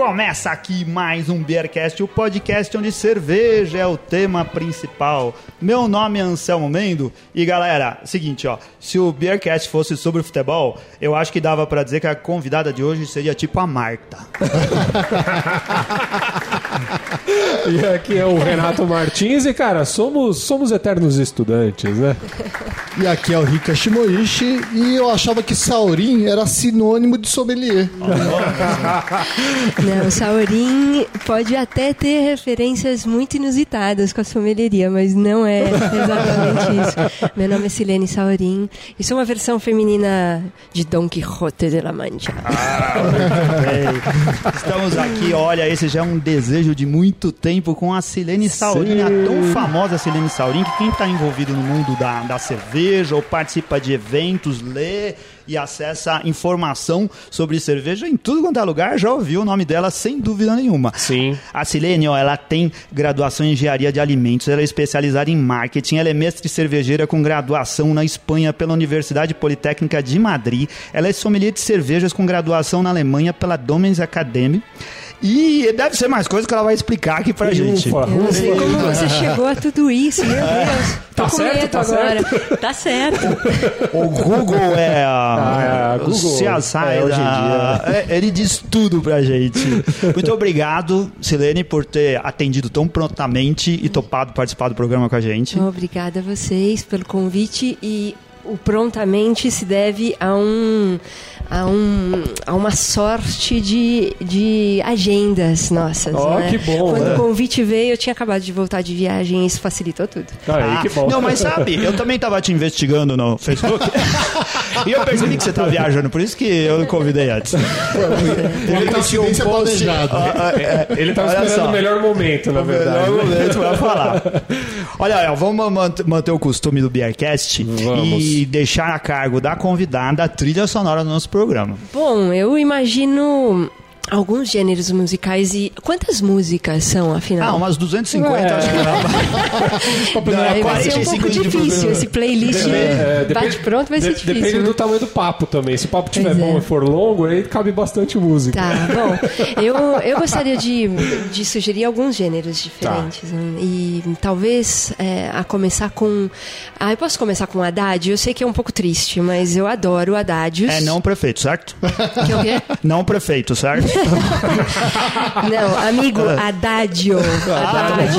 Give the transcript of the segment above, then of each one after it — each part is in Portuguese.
começa aqui mais um Beercast, o podcast onde cerveja é o tema principal. Meu nome é Anselmo Mendo e galera, seguinte, ó, se o Beercast fosse sobre futebol, eu acho que dava pra dizer que a convidada de hoje seria tipo a Marta. E aqui é o Renato Martins e, cara, somos, somos eternos estudantes, né? E aqui é o Rika Shimoishi e eu achava que Saurin era sinônimo de sommelier. Não, Saurin pode até ter referências muito inusitadas com a sommelieria, mas não é exatamente isso. Meu nome é Silene Saurin e sou uma versão feminina de Don Quixote de la Mancha. Ei, Estamos aqui, olha, esse já é um desejo de muito tempo com a Silene Saurin, a tão famosa Silene Saurin, que quem está envolvido no mundo da, da cerveja ou participa de eventos, lê e acessa informação sobre cerveja em tudo quanto é lugar, já ouviu o nome dela sem dúvida nenhuma. Sim. A Silene, ó, ela tem graduação em engenharia de alimentos, ela é especializada em marketing, ela é mestre cervejeira com graduação na Espanha pela Universidade Politécnica de Madrid, ela é sommelier de cervejas com graduação na Alemanha pela Domens Academy. E deve ser mais coisa que ela vai explicar aqui pra gente. Ufa, Eu não sei ufa. como você chegou a tudo isso, meu Deus. Tô Tá com certo, medo tá agora. Tá certo. O Google é a. Ah, Google. se assai É, hoje em da- é, Ele diz tudo pra gente. Muito obrigado, Silene, por ter atendido tão prontamente e topado participar do programa com a gente. Obrigada a vocês pelo convite e o prontamente se deve a um a, um, a uma sorte de, de agendas nossas. Ó, né? que bom, Quando né? o convite veio, eu tinha acabado de voltar de viagem e isso facilitou tudo. Aí, Ah, que bom. Não, mas sabe, eu também tava te investigando no Facebook e eu percebi que você tá viajando, por isso que eu convidei antes. Ele tá coincidência planejado. Ah, ah, é, Ele tava olha esperando só. o melhor momento, na verdade. Melhor momento pra falar. Olha, El, vamos mant- manter o costume do Beercast Vamos. e deixar a cargo da convidada a trilha sonora do nosso programa. Bom, eu imagino alguns gêneros musicais e quantas músicas são Ah, afinal? umas 250, É. acho que não. Não, é Aí vai ser um 45 pouco difícil esse playlist É, bate pronto vai ser de- difícil. Depende né? do tamanho do papo também. Se o papo tiver Pois bom é. e for longo, aí cabe bastante música. Tá, bom. Eu, eu gostaria de, de sugerir alguns gêneros diferentes. né? E talvez é, a começar com. Ah, eu posso começar com Haddad? Eu sei que é um pouco triste, mas eu adoro Haddad. É não prefeito, certo? Que é o quê? Não prefeito, certo? Não, amigo, Haddad. Haddad.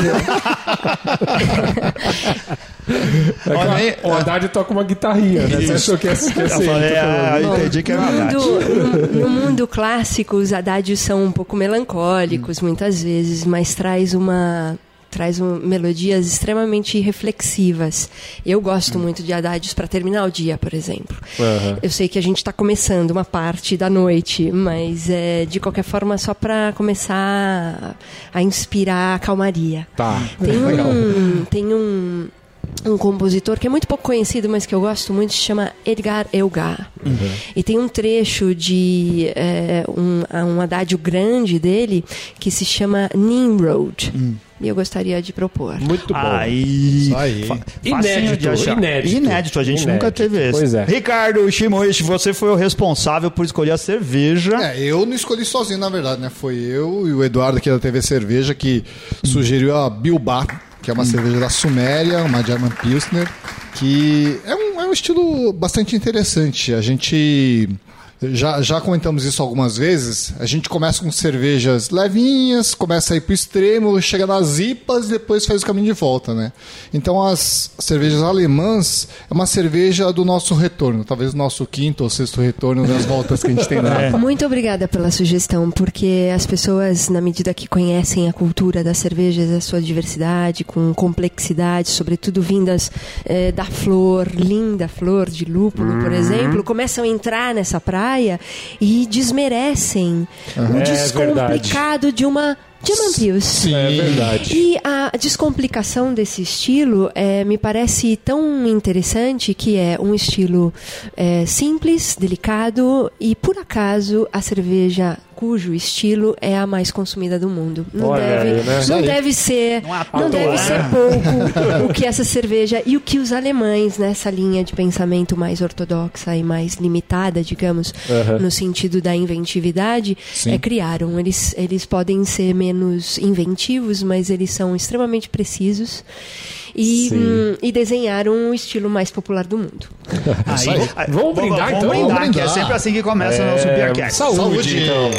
É Olha, o Haddad toca uma guitarrinha, né? Você achou que ia, Eu ser falei, ele ah, eu entendi que era mundo, no, no mundo clássico, os Haddadios são um pouco melancólicos, muitas vezes, mas traz uma traz um, melodias extremamente reflexivas. Eu gosto muito de Haddadios para terminar o dia, por exemplo. Aham. Eu sei que a gente está começando uma parte da noite, mas é, de qualquer forma só para começar a inspirar a calmaria. Tá. Tem um, tem um, um compositor que é muito pouco conhecido, mas que eu gosto muito, se chama Edgar Elgar. E tem um trecho de é, um, um adágio grande dele que se chama Nimrod. E eu gostaria de propor. Muito bom. Aí. Isso aí. Inédito, facinho de achar. inédito. Inédito, a gente Inédito. nunca teve esse. Pois é. Ricardo Shimoishi, você foi o responsável por escolher a cerveja. É, eu não escolhi sozinho, na verdade, né? Foi eu e o Eduardo aqui da TV Cerveja que sugeriu a Bilbao, que é uma cerveja da Suméria, uma German Pilsner, que é um, é um estilo bastante interessante. A gente já, já comentamos isso algumas vezes. A gente começa com cervejas levinhas, começa a ir pro extremo, chega nas IPAs e depois faz o caminho de volta, né? Então as cervejas alemãs é uma cerveja do nosso retorno, talvez o nosso quinto ou sexto retorno das voltas que a gente tem dado. Muito obrigada pela sugestão, porque as pessoas, na medida que conhecem a cultura das cervejas, a sua diversidade, com complexidade, sobretudo vindas eh, da flor, linda flor de lúpulo, por exemplo, começam a entrar nessa praia e desmerecem o É descomplicado de uma German Pils. É verdade. E a descomplicação desse estilo é, me parece tão interessante que é um estilo é, simples, delicado e por acaso a cerveja cujo estilo é a mais consumida do mundo. Não Olha deve, aí, né? não Aí. deve ser, Não é não deve ser pouco o que essa cerveja e o que os alemães nessa linha de pensamento mais ortodoxa e mais limitada, digamos, Aham. no sentido da inventividade, Sim. é, criaram. Eles, eles podem ser menos inventivos, mas eles são extremamente precisos. E, hum, e desenharam o estilo mais popular do mundo. Aí. aí, Vamos brindar, vamos então? brindar, Vamos que é brindar. sempre assim que começa o nosso Beercast. saúde, Saúde. então.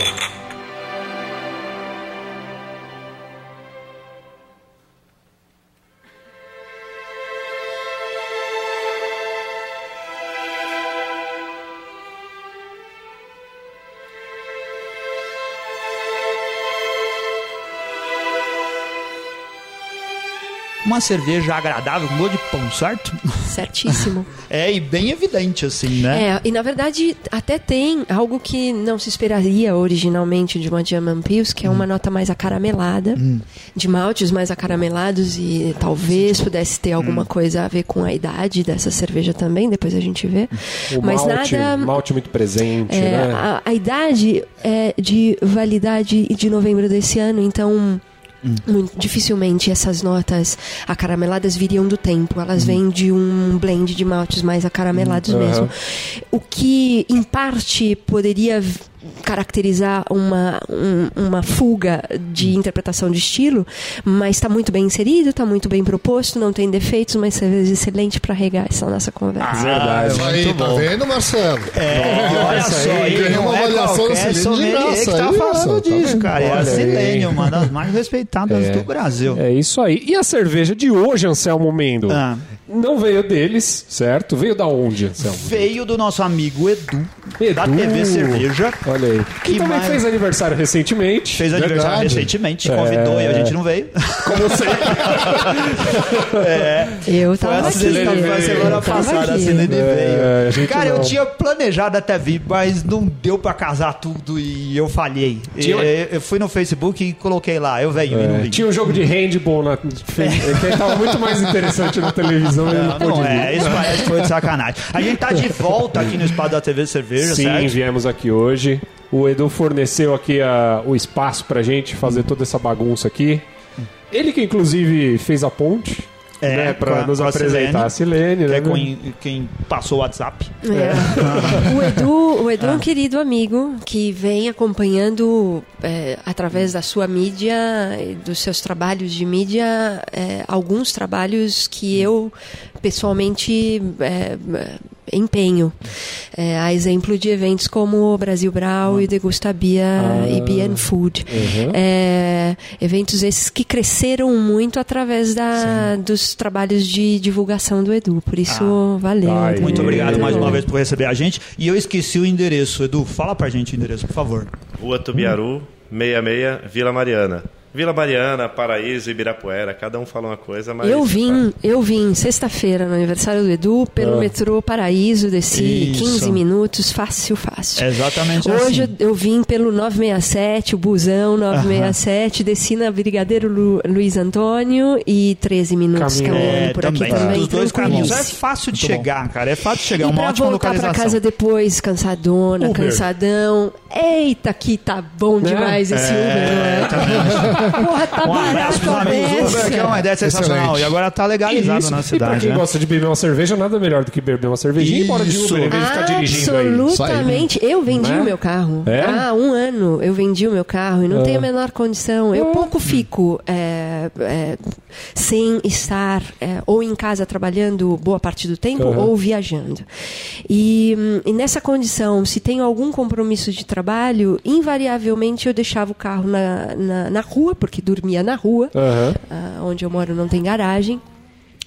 Uma cerveja agradável, com gosto de pão, certo? Certíssimo. É, e bem evidente, assim, né? É, e na verdade até tem algo que não se esperaria originalmente de uma German Pils, que é Hum. uma nota mais acaramelada, de maltes mais acaramelados e talvez pudesse ter Hum. alguma coisa a ver com a idade dessa cerveja também, depois a gente vê. O Mas malte, nada malte muito presente, é, né? a, a idade é de validade de novembro desse ano, então muito dificilmente essas notas acarameladas viriam do tempo. Elas vêm de um blend de maltes mais acaramelados Aham. mesmo. O que, em parte, poderia caracterizar uma, um- uma fuga de interpretação de estilo, mas está muito bem inserido, está muito bem proposto, não tem defeitos, mas cerveja excelente para regar essa nossa conversa. Verdade. Isso aí, muito tá bom. vendo, Marcelo? É, e olha Nossa, só, aí uma é avaliação qualquer da Silene de graça, que tá aí, falando tá disso, cara. É. Silene, uma das mais respeitadas do Brasil. É isso aí. E a cerveja de hoje, Anselmo Mendo? Ah. Não veio deles, certo? Veio da onde, Anselmo? Veio do nosso amigo Edu, da Edu. TV Cerveja. Olha aí. Que, Que também mais? fez aniversário recentemente. Fez aniversário Verdade. recentemente, convidou É. e a gente não veio. Como sempre. Eu Foi tava a aqui. Silene Silene foi a veio. semana Eu tava passada, a aqui. Silene É, a veio. gente Cara, eu não. tinha planejado até vir, mas não deu pra casar tudo e eu falhei. Tinha- E- Eu fui no Facebook e coloquei lá, eu venho e não É, vim. tinha um jogo de handball na. Que tava muito mais interessante na televisão e não, Não, pôde não vir. é, isso parece que foi de sacanagem. A gente tá de volta aqui no espaço da TV Cerveja, Sim, certo? viemos aqui hoje. O Edu forneceu aqui a- o espaço pra gente fazer toda essa bagunça aqui. Ele que inclusive fez a ponte. É, né, pra a- nos com a apresentar a Silene, Que né? é com- quem passou o WhatsApp. É. O Edu, o Edu é Ah. um querido amigo que vem acompanhando é, através da sua mídia, e dos seus trabalhos de mídia, é, alguns trabalhos que eu pessoalmente é, é, empenho. É, a exemplo de eventos como o Brasil Brau e Degusta Bia Ah. e Bia and Food. Uhum. É, eventos esses que cresceram muito através da, dos trabalhos de divulgação do Edu. Por isso, valeu. Ai. Muito E- obrigado mais uma vez por receber a gente. E eu esqueci o endereço. Edu, fala pra gente o endereço, por favor. Rua Tubiaru, 66, Vila Mariana. Vila Mariana, Paraíso, Ibirapuera, cada um fala uma coisa, mas. Eu vim, eu vim sexta-feira no aniversário do Edu pelo Ah. metrô Paraíso, desci Isso. 15 minutos, fácil, fácil. É exatamente Hoje assim. eu, eu vim pelo 967, o busão 967, desci na Brigadeiro Lu- Luiz Antônio e 13 minutos Caminho. caminhando É, por também. aqui também. Dos dois caminhos. É fácil de chegar, cara. É fácil de chegar. É E uma pra ótima voltar pra localização. casa depois, cansadona, Uber. cansadão. Eita, que tá bom demais esse Uber, não é? Porra, tá Um abraço barato pros amigos Uber, que é uma ideia sensacional. E agora tá legalizado isso, na e pra cidade, quem né? gosta de beber uma cerveja, nada melhor do que beber uma cervejinha e ir embora de. Uber em vez de ficar dirigindo aí. Absolutamente. Eu vendi Né? o meu carro. É? Há um ano eu vendi o meu carro e não Ah. tenho a menor condição. Eu Ah. pouco fico é, é, sem estar é, ou em casa trabalhando boa parte do tempo Aham. ou viajando. E, hum, e nessa condição, se tenho algum compromisso de trabalho, invariavelmente eu deixava o carro na, na, na rua, porque dormia na rua. Aham. Ah, onde eu moro não tem garagem.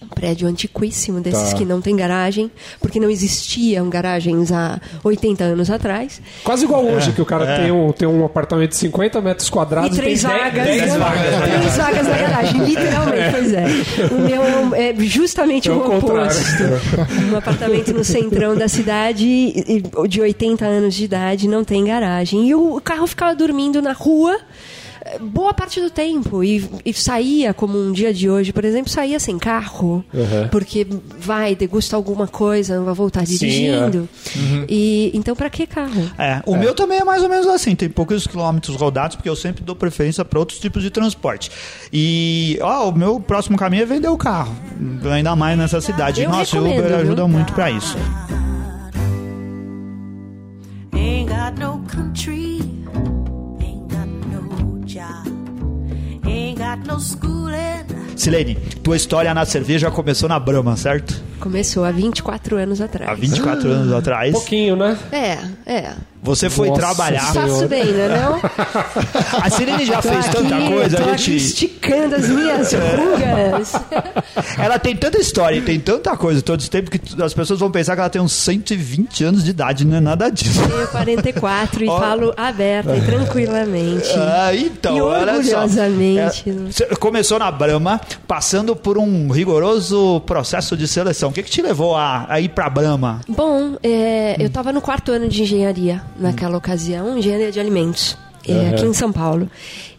Um prédio antiquíssimo desses Tá. que não tem garagem, porque não existiam garagens há 80 anos atrás. Quase igual hoje, que o cara tem, um, tem um apartamento de 50 metros quadrados e três vagas, 10, né? vagas. na três garagem. vagas na garagem, literalmente, pois é. O meu é justamente É o oposto. Um apartamento no centrão da cidade, de 80 anos de idade, não tem garagem. E o carro ficava dormindo na rua. Boa parte do tempo. E, e saía, como um dia de hoje, por exemplo, saía sem carro, Uhum. porque vai, degusta alguma coisa, não vai voltar Sim, dirigindo. E Então, pra que carro? É, o meu também é mais ou menos assim, tem poucos quilômetros rodados, porque eu sempre dou preferência para outros tipos de transporte. E ó, o meu próximo caminho é vender o carro, ainda mais nessa cidade. Eu Nossa, o Uber viu? ajuda muito para isso. Ain't got no country, Silene, tua história na cerveja começou na Brahma, certo? Começou há 24 anos atrás. Há 24 anos atrás. Pouquinho, né? É, é. Você foi Nossa trabalhar. Senhora. Faço bem, né não? A Silene já Tô fez aqui, tanta coisa, tô a aqui gente. esticando as minhas rugas. Ela tem tanta história e tem tanta coisa todo esse tempo que as pessoas vão pensar que ela tem uns 120 anos de idade, não é nada disso. Tenho 44 e falo aberta e tranquilamente. Ah, então, E orgulhosamente. É, você começou na Brahma, passando por um rigoroso processo de seleção. O que, que te levou a, a ir pra Brahma? Bom, é, eu estava no quarto ano de engenharia naquela ocasião, engenharia de alimentos, é, aqui em São Paulo.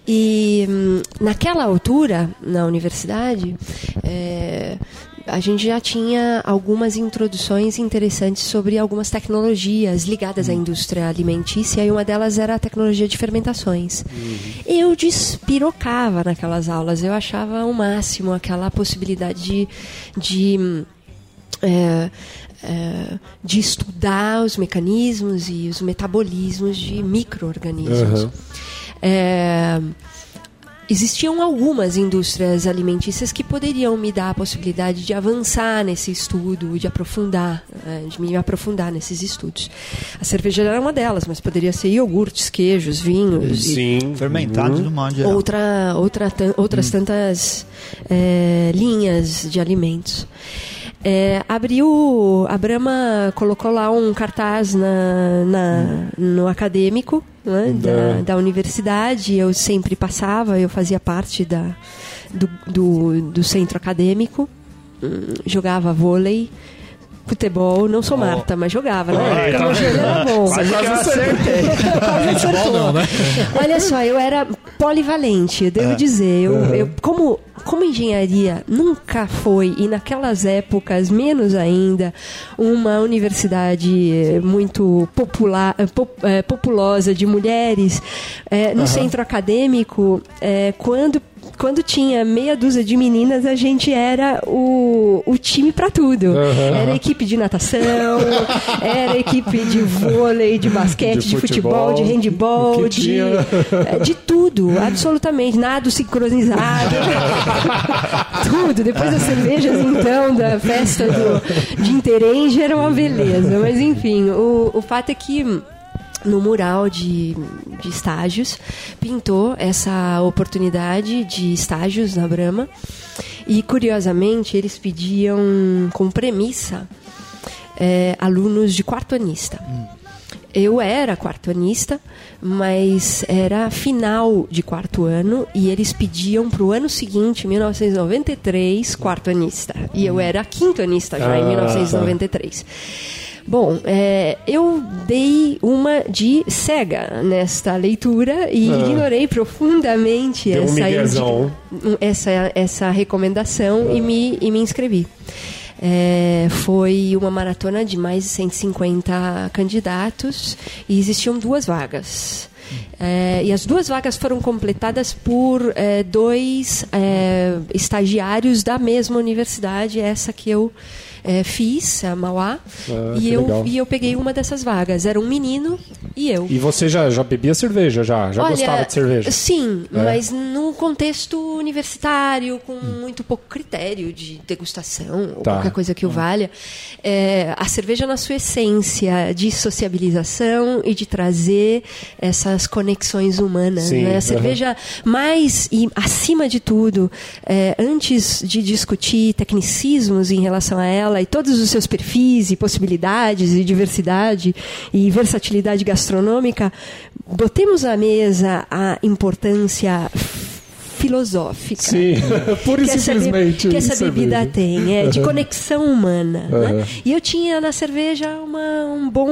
E hum, naquela altura, na universidade, é, a gente já tinha algumas introduções interessantes sobre algumas tecnologias ligadas à indústria alimentícia e uma delas era a tecnologia de fermentações. Eu despirocava naquelas aulas, eu achava o máximo aquela possibilidade de, de hum, é, é, de estudar os mecanismos e os metabolismos de micro-organismos. Uhum. É, existiam algumas indústrias alimentícias que poderiam me dar a possibilidade de avançar nesse estudo, de aprofundar, é, de me aprofundar nesses estudos. A cerveja era uma delas, mas poderia ser iogurtes, queijos, vinhos. e- Sim. Fermentado do modo geral. outra, outra, outras tantas é, linhas de alimentos. É, abriu, a Brahma colocou lá um cartaz na, na- no acadêmico né, da, da universidade. Eu sempre passava, eu fazia parte da, do, do, do centro acadêmico, Hum, jogava vôlei. Futebol, não sou Marta, mas jogava, né? Tá meu joelho era bom. Quase que eu acertei. Quase acertou. não, né? Olha só, eu era polivalente, eu devo dizer. Eu, eu- como, como engenharia nunca foi, e naquelas épocas menos ainda, uma universidade eh, muito popular, eh, eh, populosa de mulheres, eh, no centro acadêmico, eh, quando quando tinha meia dúzia de meninas, a gente era o, o time pra tudo. Era equipe de natação, era equipe de vôlei, de basquete, De de, futebol, de futebol, handball, o que de, tinha. é, de tudo, absolutamente. Nado sincronizado. tudo. Depois das cervejas, então, da festa do, de Interenge, era uma beleza. Mas, enfim, o, o fato é que no mural de, de estágios, pintou essa oportunidade de estágios na Brahma. E, curiosamente, eles pediam como premissa é, alunos de quarto anista. Eu era quarto-anista, mas era final de quarto ano e eles pediam para o ano seguinte, 1993, quarto-anista. E eu era quinto-anista já Ah, em tá. 1993. Bom, é, eu dei uma de cega nesta leitura e ignorei profundamente Deu um essa, essa, essa recomendação e, me, e me inscrevi. É, foi uma maratona de mais de 150 candidatos e existiam duas vagas. É, e as duas vagas foram completadas por é, dois é, estagiários da mesma universidade, essa que eu é, fiz, a Mauá, Ah, e, eu, legal. e eu peguei uma dessas vagas. Era um menino e eu. E você já, já bebia cerveja, já? Já Olha, gostava de cerveja? Sim, É. mas num contexto universitário, com muito pouco critério de degustação ou Tá. qualquer coisa que o valha. É, a cerveja, na sua essência de sociabilização e de trazer essas conexões humanas. Sim, né? A cerveja, mais e acima de tudo, é, antes de discutir tecnicismos em relação a ela e todos os seus perfis e possibilidades e diversidade e versatilidade gastronômica, botemos à mesa a importância filosófica. Sim, pura e que essa, simplesmente. que essa bebida cerveja. tem, é de conexão humana. né? Aham. E eu tinha na cerveja uma- um, bom,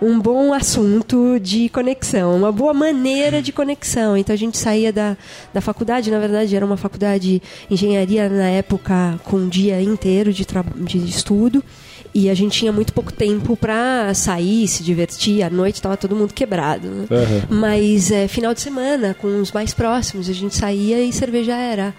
um bom assunto de conexão, uma boa maneira de conexão. Então a gente saía da, da faculdade, na verdade era uma faculdade de engenharia na época com um dia inteiro de, de estudo. E a gente tinha muito pouco tempo para sair, se divertir. À noite estava todo mundo quebrado. né? Aham. Mas é, final de semana, com os mais próximos, a gente saía e cerveja era.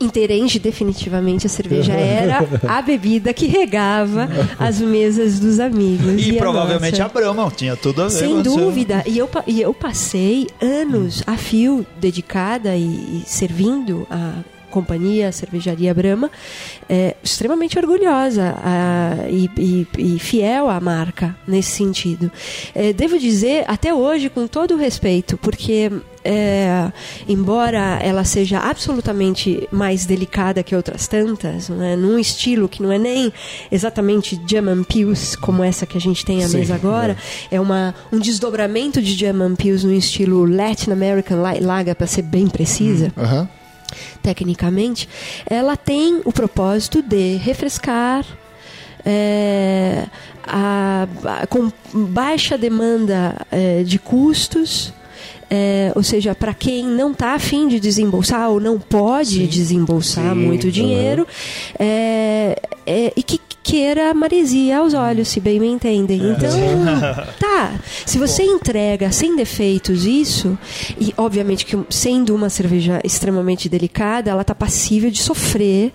Interenge, definitivamente, a cerveja era a bebida que regava as mesas dos amigos. E, a provavelmente a nossa- Brahma tinha tudo a ver sem dúvida. E eu, e eu passei anos a fio dedicada e, e servindo a companhia, a cervejaria Brahma, é, extremamente orgulhosa ah, e, e- e fiel à marca nesse sentido. É, devo dizer, até hoje, com todo o respeito, porque é, embora ela seja absolutamente mais delicada que outras tantas, né, num estilo que não é nem exatamente German Pils como essa que a gente tem à Sim, mesa agora, é uma, um desdobramento de German Pils no estilo Latin American Light Lager, para ser bem precisa Aham. Tecnicamente, ela tem o propósito de refrescar. é, a- a- com baixa demanda é, de custos, é, ou seja, para quem não está afim de desembolsar ou não pode desembolsar Sim, muito dinheiro, é, é, e que queira maresia aos olhos, se bem me entendem. Então, tá. Se você entrega sem defeitos isso, e obviamente que sendo uma cerveja extremamente delicada, ela está passível de sofrer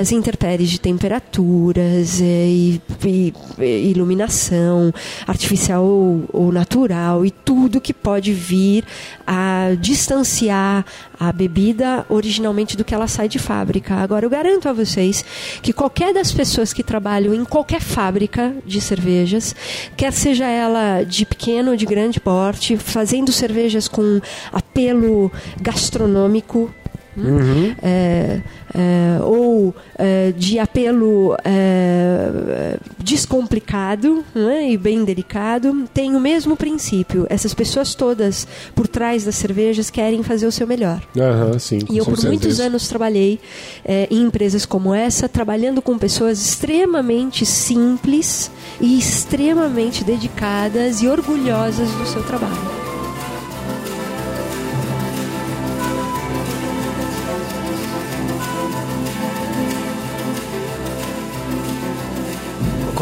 as intempéries de temperaturas é, e, e- e iluminação artificial ou, ou natural e tudo que pode vir a distanciar a bebida originalmente do que ela sai de fábrica. Agora, eu garanto a vocês que qualquer das pessoas que trabalham em qualquer fábrica de cervejas, quer seja ela de pequeno ou de grande porte, fazendo cervejas com apelo gastronômico, Uhum. é, é, ou é, de apelo é, descomplicado né, e bem delicado, tem o mesmo princípio. Essas pessoas todas por trás das cervejas querem fazer o seu melhor. Aham, sim. E eu, por muitos anos, trabalhei eh, em empresas como essa, trabalhando com pessoas extremamente simples e extremamente dedicadas e orgulhosas do seu trabalho.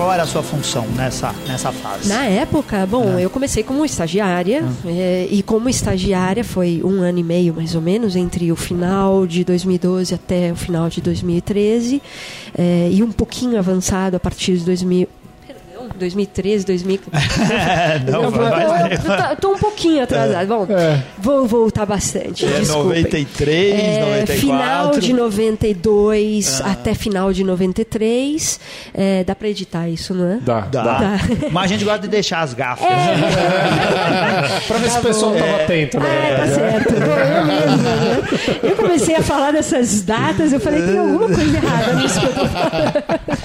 Qual era a sua função nessa, nessa fase? Na época, bom, É. eu comecei como estagiária eh, e como estagiária foi um ano e meio mais ou menos entre o final de 2012 até o final de 2013 eh, e um pouquinho avançado a partir de 2000 perdão, 2013, 2000 não, eu, vai, vai, eu, eu tô- tô um pouquinho atrasado. Bom, É. vou voltar bastante. É desculpem. 93, É, 94. Final de 92 Ah. até final de 93. É, dá pra editar isso, não é? Dá, Dá. dá. Mas a gente gosta de deixar as gafas. Pra ver se o pessoal tava atento, Ah, né? tá certo. Bom, eu mesma, né? Eu comecei a falar dessas datas, eu falei, tem alguma coisa errada nisso que eu tô falando.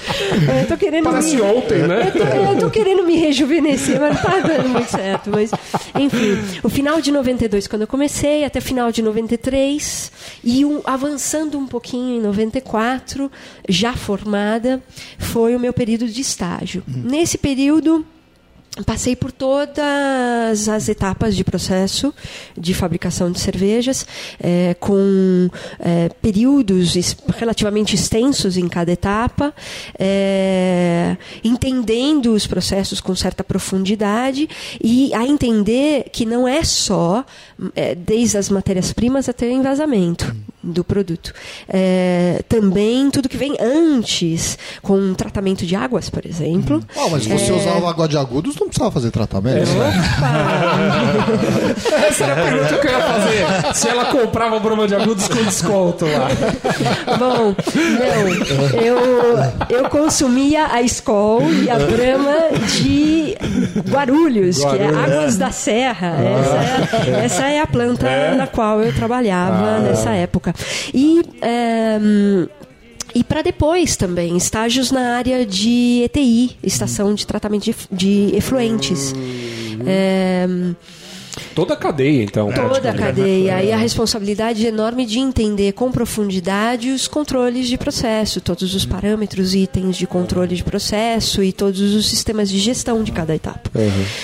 Eu tô querendo Parece me... ontem, né? Eu tô, eu tô querendo me rejuvenescer, mas não tá dando muito certo. Mas, enfim, o final de 92, quando eu comecei, até final de 93, e um- avançando um pouquinho em 94, já formada, foi o meu período de estágio. Nesse período. Passei por todas as etapas de processo de fabricação de cervejas, eh, com eh, períodos relativamente extensos em cada etapa, eh, entendendo os processos com certa profundidade e a entender que não é só eh, desde as matérias-primas até o envasamento do produto. Eh, também tudo que vem antes, com tratamento de águas, por exemplo. Ah, mas se você É. usava água de agudos, não precisava fazer tratamento. né? Essa era a pergunta que eu ia fazer. Se ela comprava broma de agudos com desconto lá. Bom, não. Eu, eu consumia a Skol e a Brahma de Guarulhos, que é Guarulhos. Águas da Serra. Essa, é, essa é a planta na qual eu trabalhava nessa época. E. ehm, e para depois também, estágios na área de ETI, Estação de Tratamento de, de Efluentes. Ehm, Toda a cadeia, então. toda a cadeia e a responsabilidade enorme de entender com profundidade os controles de processo, todos os parâmetros, itens de controle de processo e todos os sistemas de gestão de cada etapa.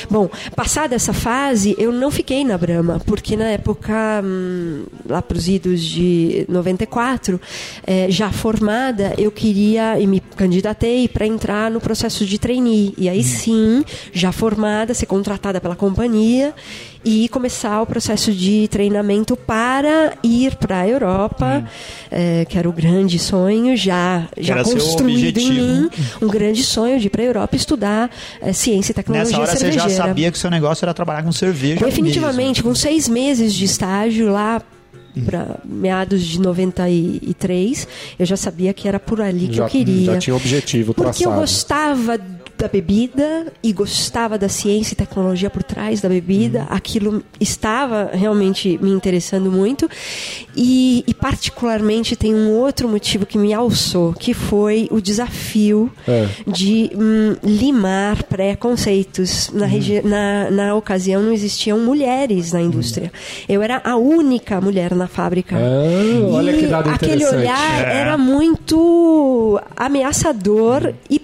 Bom, passada essa fase, eu não fiquei na Brahma, porque na época, hum, lá para os idos de 94, eh, já formada, eu queria e me candidatei para entrar no processo de trainee. E aí sim, já formada, ser contratada pela companhia e começar o processo de treinamento para ir para a Europa, eh, que era o grande sonho, já, já era construído em mim, um grande sonho de ir para a Europa estudar eh, ciência e tecnologia Nessa hora você já cervejeira. sabia que o seu negócio era trabalhar com cerveja. Definitivamente, com seis meses de estágio lá para meados de 93, eu já sabia que era por ali que Já, eu queria. já tinha objetivo Porque eu traçado. gostava da bebida e gostava da ciência e tecnologia por trás da bebida. Aquilo estava realmente me interessando muito. E, e particularmente tem um outro motivo que me alçou, que foi o desafio É. de hum, limar preconceitos. Na, regi- na, na ocasião não existiam mulheres na indústria. Eu era a única mulher na fábrica. Ah, olha que dado aquele olhar É. era muito ameaçador e,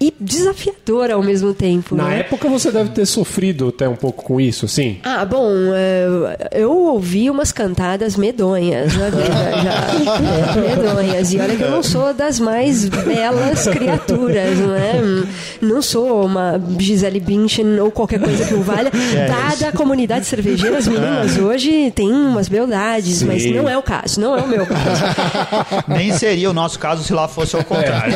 e desafiador ao mesmo tempo. Na né? época você deve ter sofrido até um pouco com isso, sim. Ah, bom, é, eu ouvi umas cantadas medonhas na vida já. medonhas. E olha que eu não sou das mais belas criaturas, não é? Não sou uma Gisele Bündchen ou qualquer coisa que o valha. Dada a comunidade cervejeira, as meninas hoje têm umas beldades, mas Sim. não é o caso, não é o meu caso. Nem seria o nosso caso se lá fosse ao contrário.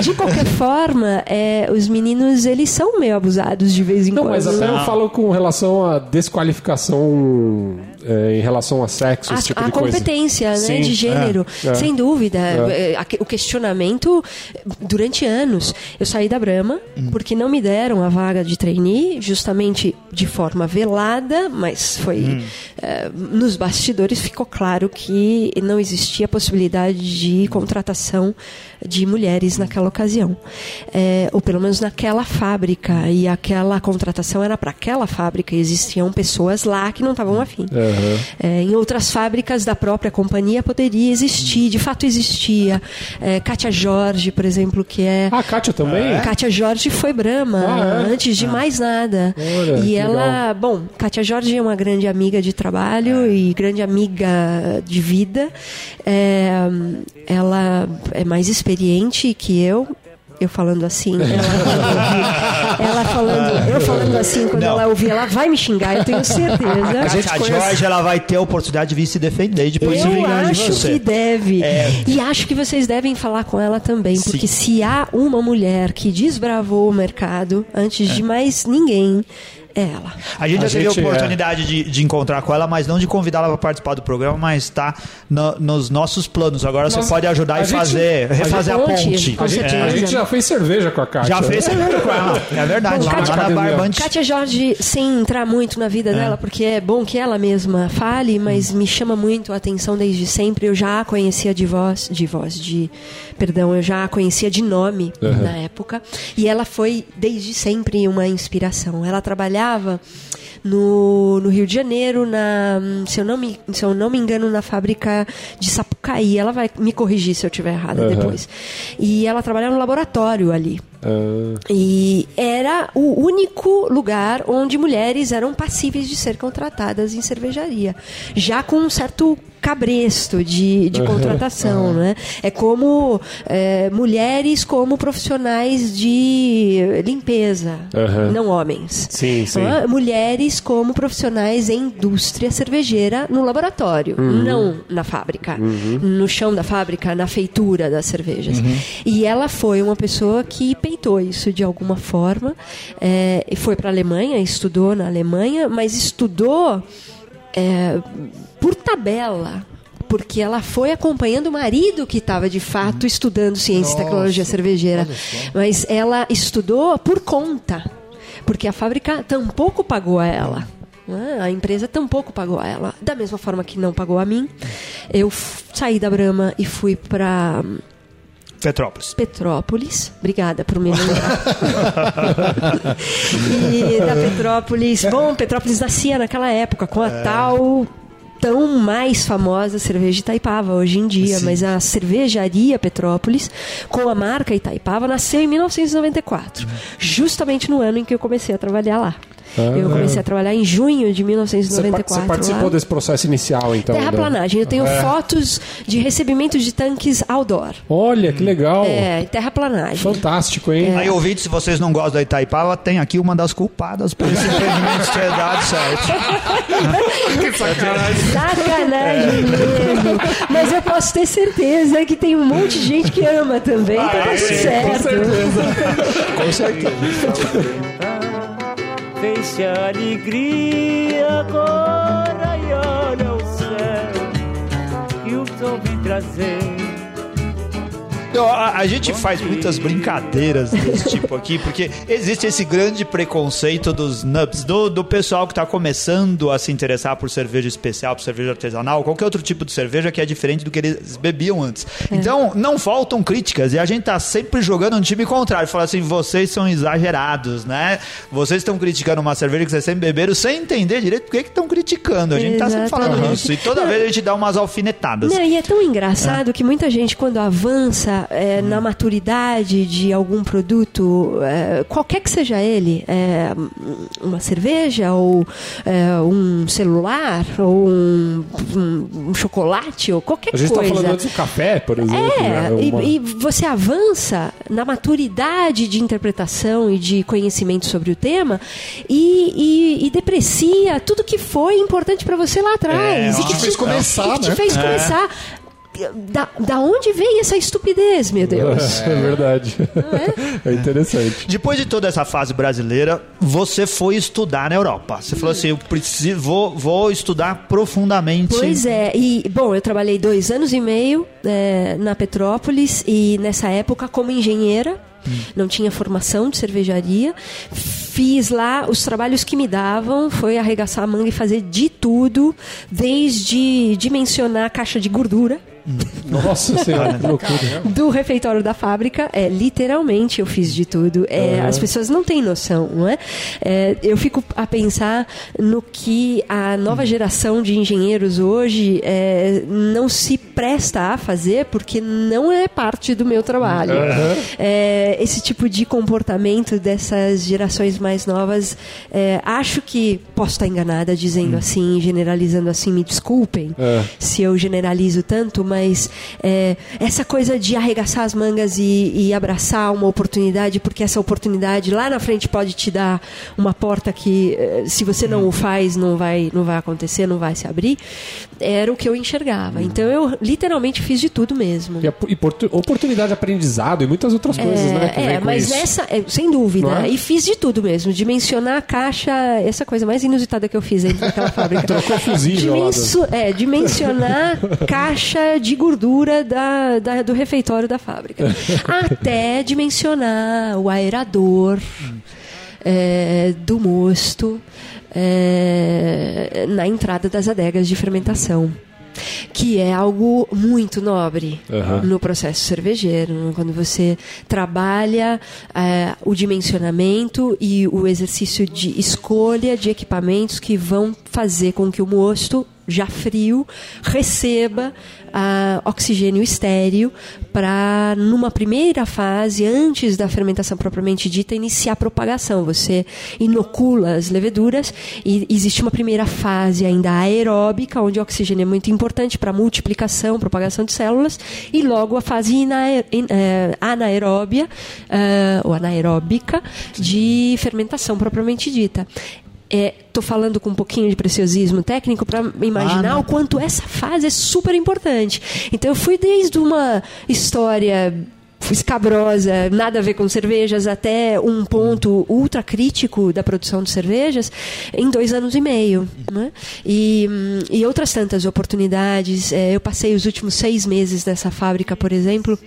De qualquer forma, é, os meninos, eles são meio abusados de vez em Não, quando. mas até né? eu falo com relação à desqualificação é, em relação a sexo, A, esse tipo a de coisa. competência né, Sim, de gênero, é, é. sem dúvida. É, aque- O questionamento, durante anos, eu saí da Brahma Hum. porque não me deram a vaga de trainee, justamente de forma velada, mas foi. Hum. é, nos bastidores ficou claro que não existia possibilidade de contratação de mulheres naquela ocasião. É, ou pelo menos naquela fábrica. E aquela contratação era para aquela fábrica. E existiam pessoas lá que não estavam afim. Aham. É, em outras fábricas da própria companhia poderia existir, de fato existia. É, Kátia Jorge, por exemplo, que é. Ah, Kátia também? Kátia Jorge foi Brahma Ah, é? antes de mais nada. Olha, e ela, bom, Kátia Jorge é uma grande amiga de trabalho e grande amiga de vida. É, ela é mais experiente que eu. Eu falando assim, ela, ela falando, eu falando assim, quando Não. ela ouvir, ela vai me xingar, eu tenho certeza. A gente Kátia conhece- Jorge ela vai ter a oportunidade de vir se defender e depois se Eu vingar de acho você. que deve. É. E acho que vocês devem falar com ela também, Sim. porque se há uma mulher que desbravou o mercado antes de mais ninguém, é ela. A gente A já teve a gente, é. oportunidade de, de encontrar com ela, mas não de convidá-la para participar do programa, mas está no- nos nossos planos. Agora você Nós- pode ajudar a e gente- fazer, a refazer a, gente- ponte. A gente, certeza. a gente já fez cerveja com a Kátia. Já fez cerveja com ela. É verdade. Bom, lá, Kátia- lá na Barbante. Kátia Jorge, sem entrar muito na vida dela, porque é bom que ela mesma fale, mas me chama muito a atenção desde sempre. Eu já a conhecia de voz, de voz, de. Perdão, eu já a conhecia de nome na época. E ela foi desde sempre uma inspiração. Ela trabalhava no, no Rio de Janeiro, na, se, eu não me, se eu não me engano, na fábrica de Sapucaí. Ela vai me corrigir se eu estiver errada Aham. depois. E ela trabalhava no laboratório ali. Ah, E era o único lugar onde mulheres eram passíveis de ser contratadas em cervejaria. Já com um certo cabresto de, de contratação, né? É como é, mulheres como profissionais de limpeza, não homens. Sim, sim. Não é? Mulheres como profissionais em indústria cervejeira no laboratório, Uhum. não na fábrica, no chão da fábrica, na feitura das cervejas. E ela foi uma pessoa que peitou isso de alguma forma, é, foi para a Alemanha, estudou na Alemanha, mas estudou é, por tabela. Porque ela foi acompanhando o marido que estava de fato estudando ciência e tecnologia cervejeira. Mas ela estudou por conta. Porque a fábrica tampouco pagou a ela. né? A empresa tampouco pagou a ela. Da mesma forma que não pagou a mim. Eu saí da Brahma e fui para Petrópolis. Petrópolis. Obrigada por me lembrar. e da Petrópolis. Bom, Petrópolis nascia naquela época com a tal tão mais famosa cerveja Itaipava hoje em dia, mas a cervejaria Petrópolis, com a marca Itaipava, nasceu em 1994, justamente no ano em que eu comecei a trabalhar lá. Eu comecei a trabalhar em junho de Você, par- 1994. você participou lá. desse processo inicial, então? Terraplanagem. Eu tenho fotos de recebimento de tanques outdoor. Olha, que legal. É, terraplanagem. Fantástico, hein? Aí, ouvintes, se vocês não gostam da Itaipava, tem aqui uma das culpadas por esse impedimento ter dado certo. Sacanagem mesmo. Mas eu posso ter certeza que tem um monte de gente que ama também, então tá tudo certo. Com certeza. Deixa a alegria agora e olha o céu que o sol vem trazer. Então, a, a gente faz muitas brincadeiras desse tipo aqui, porque existe esse grande preconceito dos nubs, do, do pessoal que está começando a se interessar por cerveja especial, por cerveja artesanal, qualquer outro tipo de cerveja que é diferente do que eles bebiam antes. Então, não faltam críticas, e a gente tá sempre jogando um time contrário, fala assim, vocês são exagerados, né? Vocês estão criticando uma cerveja que vocês sempre beberam sem entender direito por que que estão criticando. A gente tá sempre falando isso, e toda vez a gente dá umas alfinetadas. Não, e é tão engraçado que muita gente, quando avança é, na maturidade de algum produto, é, qualquer que seja ele, é, uma cerveja, ou é, um celular, ou um, um- um chocolate, ou qualquer A gente coisa. tá falando antes do café, por exemplo. né? É, e, Uma- e você avança na maturidade de interpretação e de conhecimento sobre o tema e, e- e deprecia tudo que foi importante para você lá atrás. É, e que te fez começar, e que te né? fez começar. Da, da onde veio essa estupidez, meu Deus? É verdade. É interessante. Depois de toda essa fase brasileira, você foi estudar na Europa. Você falou assim, eu preciso, vou, vou estudar profundamente. Pois é, e bom, eu trabalhei dois anos e meio é, na Petrópolis e nessa época como engenheira. Não tinha formação de cervejaria. Fiz lá os trabalhos que me davam, foi arregaçar a manga e fazer de tudo, desde dimensionar a caixa de gordura Nossa senhora, que loucura. do refeitório da fábrica. É, literalmente eu fiz de tudo. É, As pessoas não têm noção, não é? É, Eu fico a pensar no que a nova geração de engenheiros hoje é, não se presta a fazer porque não é parte do meu trabalho. É, esse tipo de comportamento dessas gerações mais novas, é, acho que posso estar enganada dizendo assim, generalizando assim, me desculpem É. se eu generalizo tanto, mas é, essa coisa de arregaçar as mangas e, e abraçar uma oportunidade, porque essa oportunidade lá na frente pode te dar uma porta que, eh, se você não o faz, não vai, não vai acontecer, não vai se abrir, era o que eu enxergava. Então eu literalmente fiz de tudo mesmo. E, a- e portu- oportunidade de aprendizado e muitas outras coisas, né? que É, é, mas isso. essa, é, sem dúvida, é? e fiz de tudo mesmo, dimensionar a caixa, essa coisa mais inusitada que eu fiz dentro daquela fábrica. Trocou fusível Dimenso- é, dimensionar caixa de gordura da, da- do refeitório da fábrica. Até dimensionar o aerador é, do mosto é, na entrada das adegas de fermentação. Que é algo muito nobre Aham. no processo cervejeiro, quando você trabalha é, o dimensionamento e o exercício de escolha de equipamentos que vão fazer com que o mosto, já frio, receba ah, oxigênio estéreo para, numa primeira fase, antes da fermentação propriamente dita, iniciar a propagação. Você inocula as leveduras e existe uma primeira fase ainda aeróbica, onde o oxigênio é muito importante para multiplicação, propagação de células, e logo a fase eh, anaeróbia, ah, ou anaeróbica, de fermentação propriamente dita. Estou falando com um pouquinho de preciosismo técnico para imaginar o quanto essa fase é super importante. Então eu fui desde uma história escabrosa, nada a ver com cervejas, até um ponto ultra crítico da produção de cervejas em dois anos e meio. Né? E, hum, e outras tantas oportunidades. Eh, eu passei os últimos seis meses nessa fábrica, por exemplo,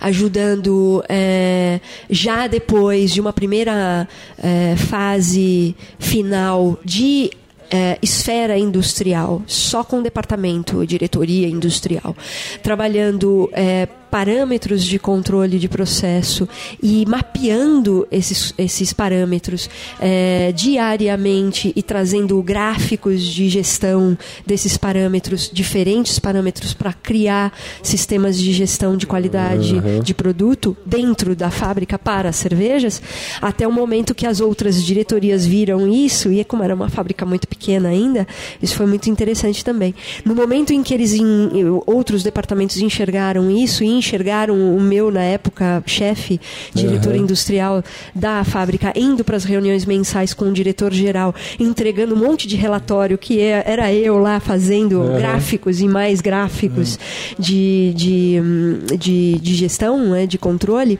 ajudando eh, já depois de uma primeira eh, fase final de eh, esfera industrial, só com departamento, diretoria industrial, trabalhando eh, parâmetros de controle de processo e mapeando esses, esses parâmetros eh, diariamente e trazendo gráficos de gestão desses parâmetros, diferentes parâmetros, para criar sistemas de gestão de qualidade de produto dentro da fábrica para as cervejas, até o momento que as outras diretorias viram isso, e como era uma fábrica muito pequena ainda, isso foi muito interessante também. No momento em que eles, em, outros departamentos enxergaram isso, e enxergaram o meu, na época, chefe, diretor industrial da fábrica, indo para as reuniões mensais com o diretor-geral, entregando um monte de relatório, que é- era eu lá fazendo gráficos e mais gráficos de, de, hum, de, de gestão, né, de controle,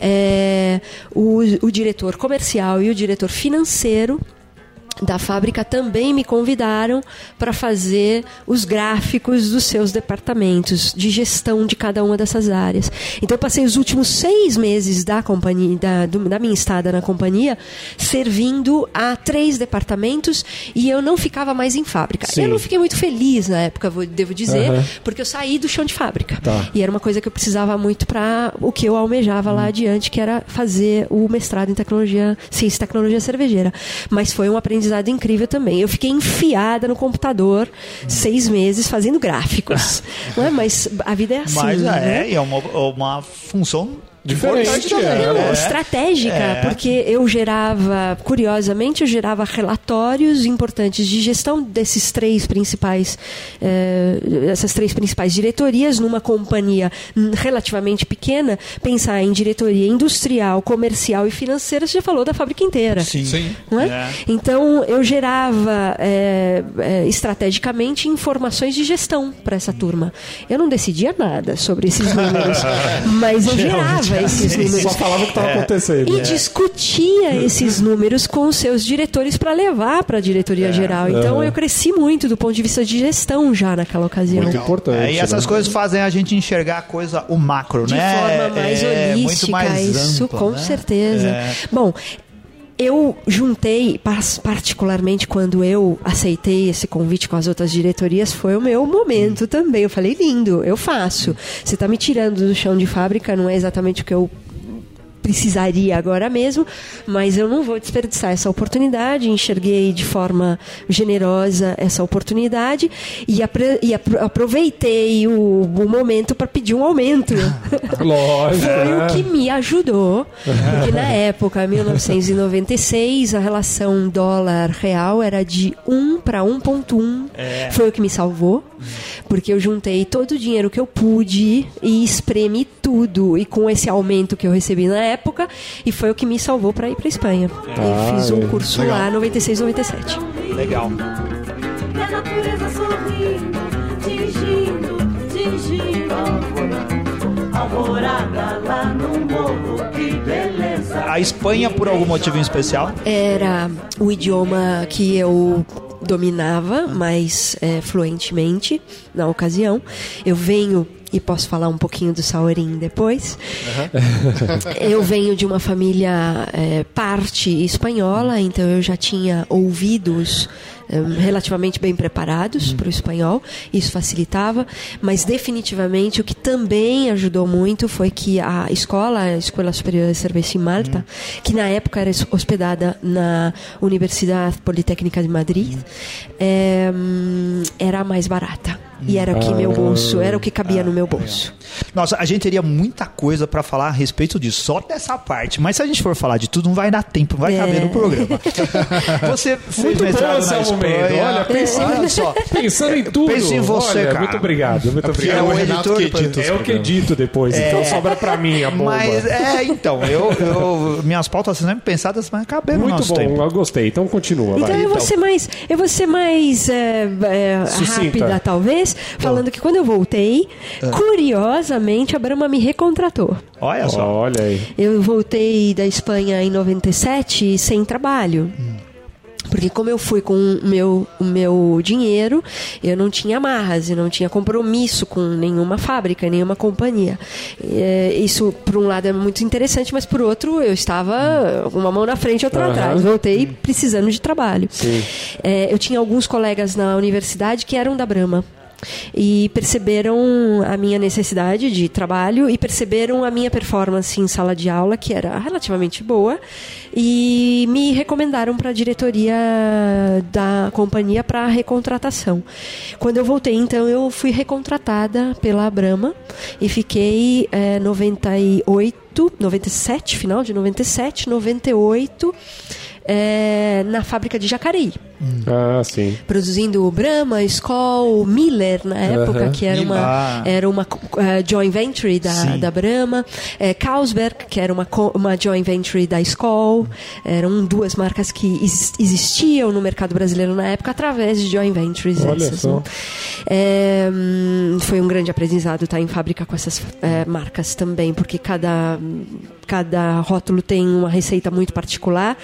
é, o, o diretor comercial e o diretor financeiro da fábrica também me convidaram para fazer os gráficos dos seus departamentos de gestão de cada uma dessas áreas. Então eu passei os últimos seis meses da companhia, da, da minha estada na companhia, servindo a três departamentos e eu não ficava mais em fábrica. Sim. Eu não fiquei muito feliz na época, vou- devo dizer, Aham. porque eu saí do chão de fábrica. Tá. E era uma coisa que eu precisava muito para o que eu almejava lá adiante, que era fazer o mestrado em tecnologia, ciência e tecnologia cervejeira. Mas foi um aprendizado incrível também. Eu fiquei enfiada no computador seis meses fazendo gráficos. Não é? Mas a vida é assim. Mas né? é, e é uma, uma função Diferente, é. Né? estratégica, É. porque eu gerava, curiosamente, eu gerava relatórios importantes de gestão desses três principais, eh, essas três principais diretorias numa companhia hum, relativamente pequena. Pensar em diretoria industrial, comercial e financeira, você já falou da fábrica inteira. Sim. Sim. Não é? É. Então eu gerava é, é, estrategicamente informações de gestão para essa turma. Eu não decidia nada sobre esses números, mas eu gerava esses números. Só falava o que estava acontecendo. E discutia esses números com os seus diretores para levar para a diretoria geral. Então eu cresci muito do ponto de vista de gestão já naquela ocasião. Muito importante. É, e essas né? coisas fazem a gente enxergar a coisa, o macro, de né? forma mais É, holística, muito mais isso ampla, com né? certeza. É. Bom, eu juntei, particularmente quando eu aceitei esse convite com as outras diretorias, foi o meu momento também. Eu falei, lindo, eu faço. Você está me tirando do chão de fábrica, não é exatamente o que eu precisaria agora mesmo, mas eu não vou desperdiçar essa oportunidade. Enxerguei de forma generosa essa oportunidade e, apre- e apro- aproveitei o, o momento para pedir um aumento. Lógico. Foi né? o que me ajudou, porque na época, 1996, a relação dólar-real era de 1 para 1,1. É. Foi o que me salvou, porque eu juntei todo o dinheiro que eu pude e espremi tudo. E com esse aumento que eu recebi na época, e foi o que me salvou para ir para Espanha. Ah, e fiz um é. curso Legal. lá, 96, 97. Legal. E. A Espanha, por algum motivo em especial? Era o idioma que eu dominava mais é, fluentemente na ocasião. Eu venho e posso falar um pouquinho do Saurim depois. eu venho de uma família é, parte espanhola, então eu já tinha ouvidos é, relativamente bem preparados para o espanhol, isso facilitava, mas definitivamente o que também ajudou muito foi que a escola, a Escola Superior de Cerveja em Malta, que na época era hospedada na Universidade Politécnica de Madrid, é, hum, era a mais barata. E era o que meu bolso, era o que cabia no meu bolso. Nossa, a gente teria muita coisa pra falar a respeito disso, só dessa parte. Mas se a gente for falar de tudo, não vai dar tempo, não vai É. caber no programa. Você fez bom mestrado na é. Espanha. Olha, pensando, Olha só. pensando em tudo. Penso em você, Olha, cara. Muito obrigado, muito obrigado. é o editor que edita É o que edito depois, então sobra pra mim a bomba. Mas, é, então, eu, eu- minhas pautas são sempre pensadas, mas caberam no Muito nosso bom, tempo. eu gostei. Então continua, Então vai. eu vou ser mais, eu vou ser mais é, é, rápida, talvez, falando que quando eu voltei, curiosamente, a Brahma me recontratou. Olha só. Olha aí. Eu voltei da Espanha em 97 sem trabalho. Porque como eu fui com o meu, o meu dinheiro, eu não tinha amarras, eu não tinha compromisso com nenhuma fábrica, nenhuma companhia. É, isso, por um lado, é muito interessante, mas por outro, eu estava com uma mão na frente e outra Aham. atrás. Voltei precisando de trabalho. Sim. É, eu tinha alguns colegas na universidade que eram da Brahma. E perceberam a minha necessidade de trabalho e perceberam a minha performance em sala de aula, que era relativamente boa, e me recomendaram para a diretoria da companhia para recontratação. Quando eu voltei, então, eu fui recontratada pela Brahma e fiquei é, 98, 97, final de 97, 98, é, na fábrica de Jacareí Ah, sim. produzindo Brahma, Skoll, Miller na época, Aham. que era uma, Ah. era uma eh, joint venture da, Sim. da Brahma, eh, Carlsberg, que era uma, uma joint venture da Skoll, eram duas marcas que ex- existiam no mercado brasileiro na época através de joint ventures. Olha essas, só. né? É, hum, foi um grande aprendizado estar em fábrica com essas marcas também, porque cada, cada rótulo tem uma receita muito particular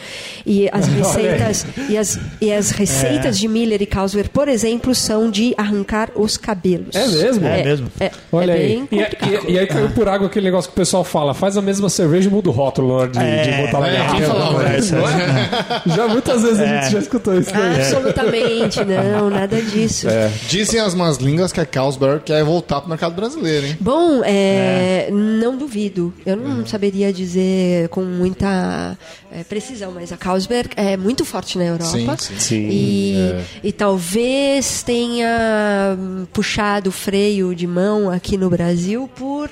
e as receitas e as, e as receitas de Miller e Carlsberg, por exemplo, são de arrancar os cabelos. É mesmo? É mesmo. É, Olha é aí. bem E, complicado. e- e aí caiu por água aquele negócio que o pessoal fala: faz a mesma cerveja e muda o rótulo na hora de, de botar na é, garrafa. é? é? Já muitas vezes a gente já escutou isso daí. Absolutamente, não, nada disso. Dizem as más línguas que a Carlsberg quer voltar pro mercado brasileiro, hein? Bom, é, não duvido. Eu não saberia dizer com muita é, precisão, mas a Carlsberg é muito forte na Europa. Sim, sim. Sim, E, é. e talvez tenha hum, puxado o freio de mão aqui no Brasil por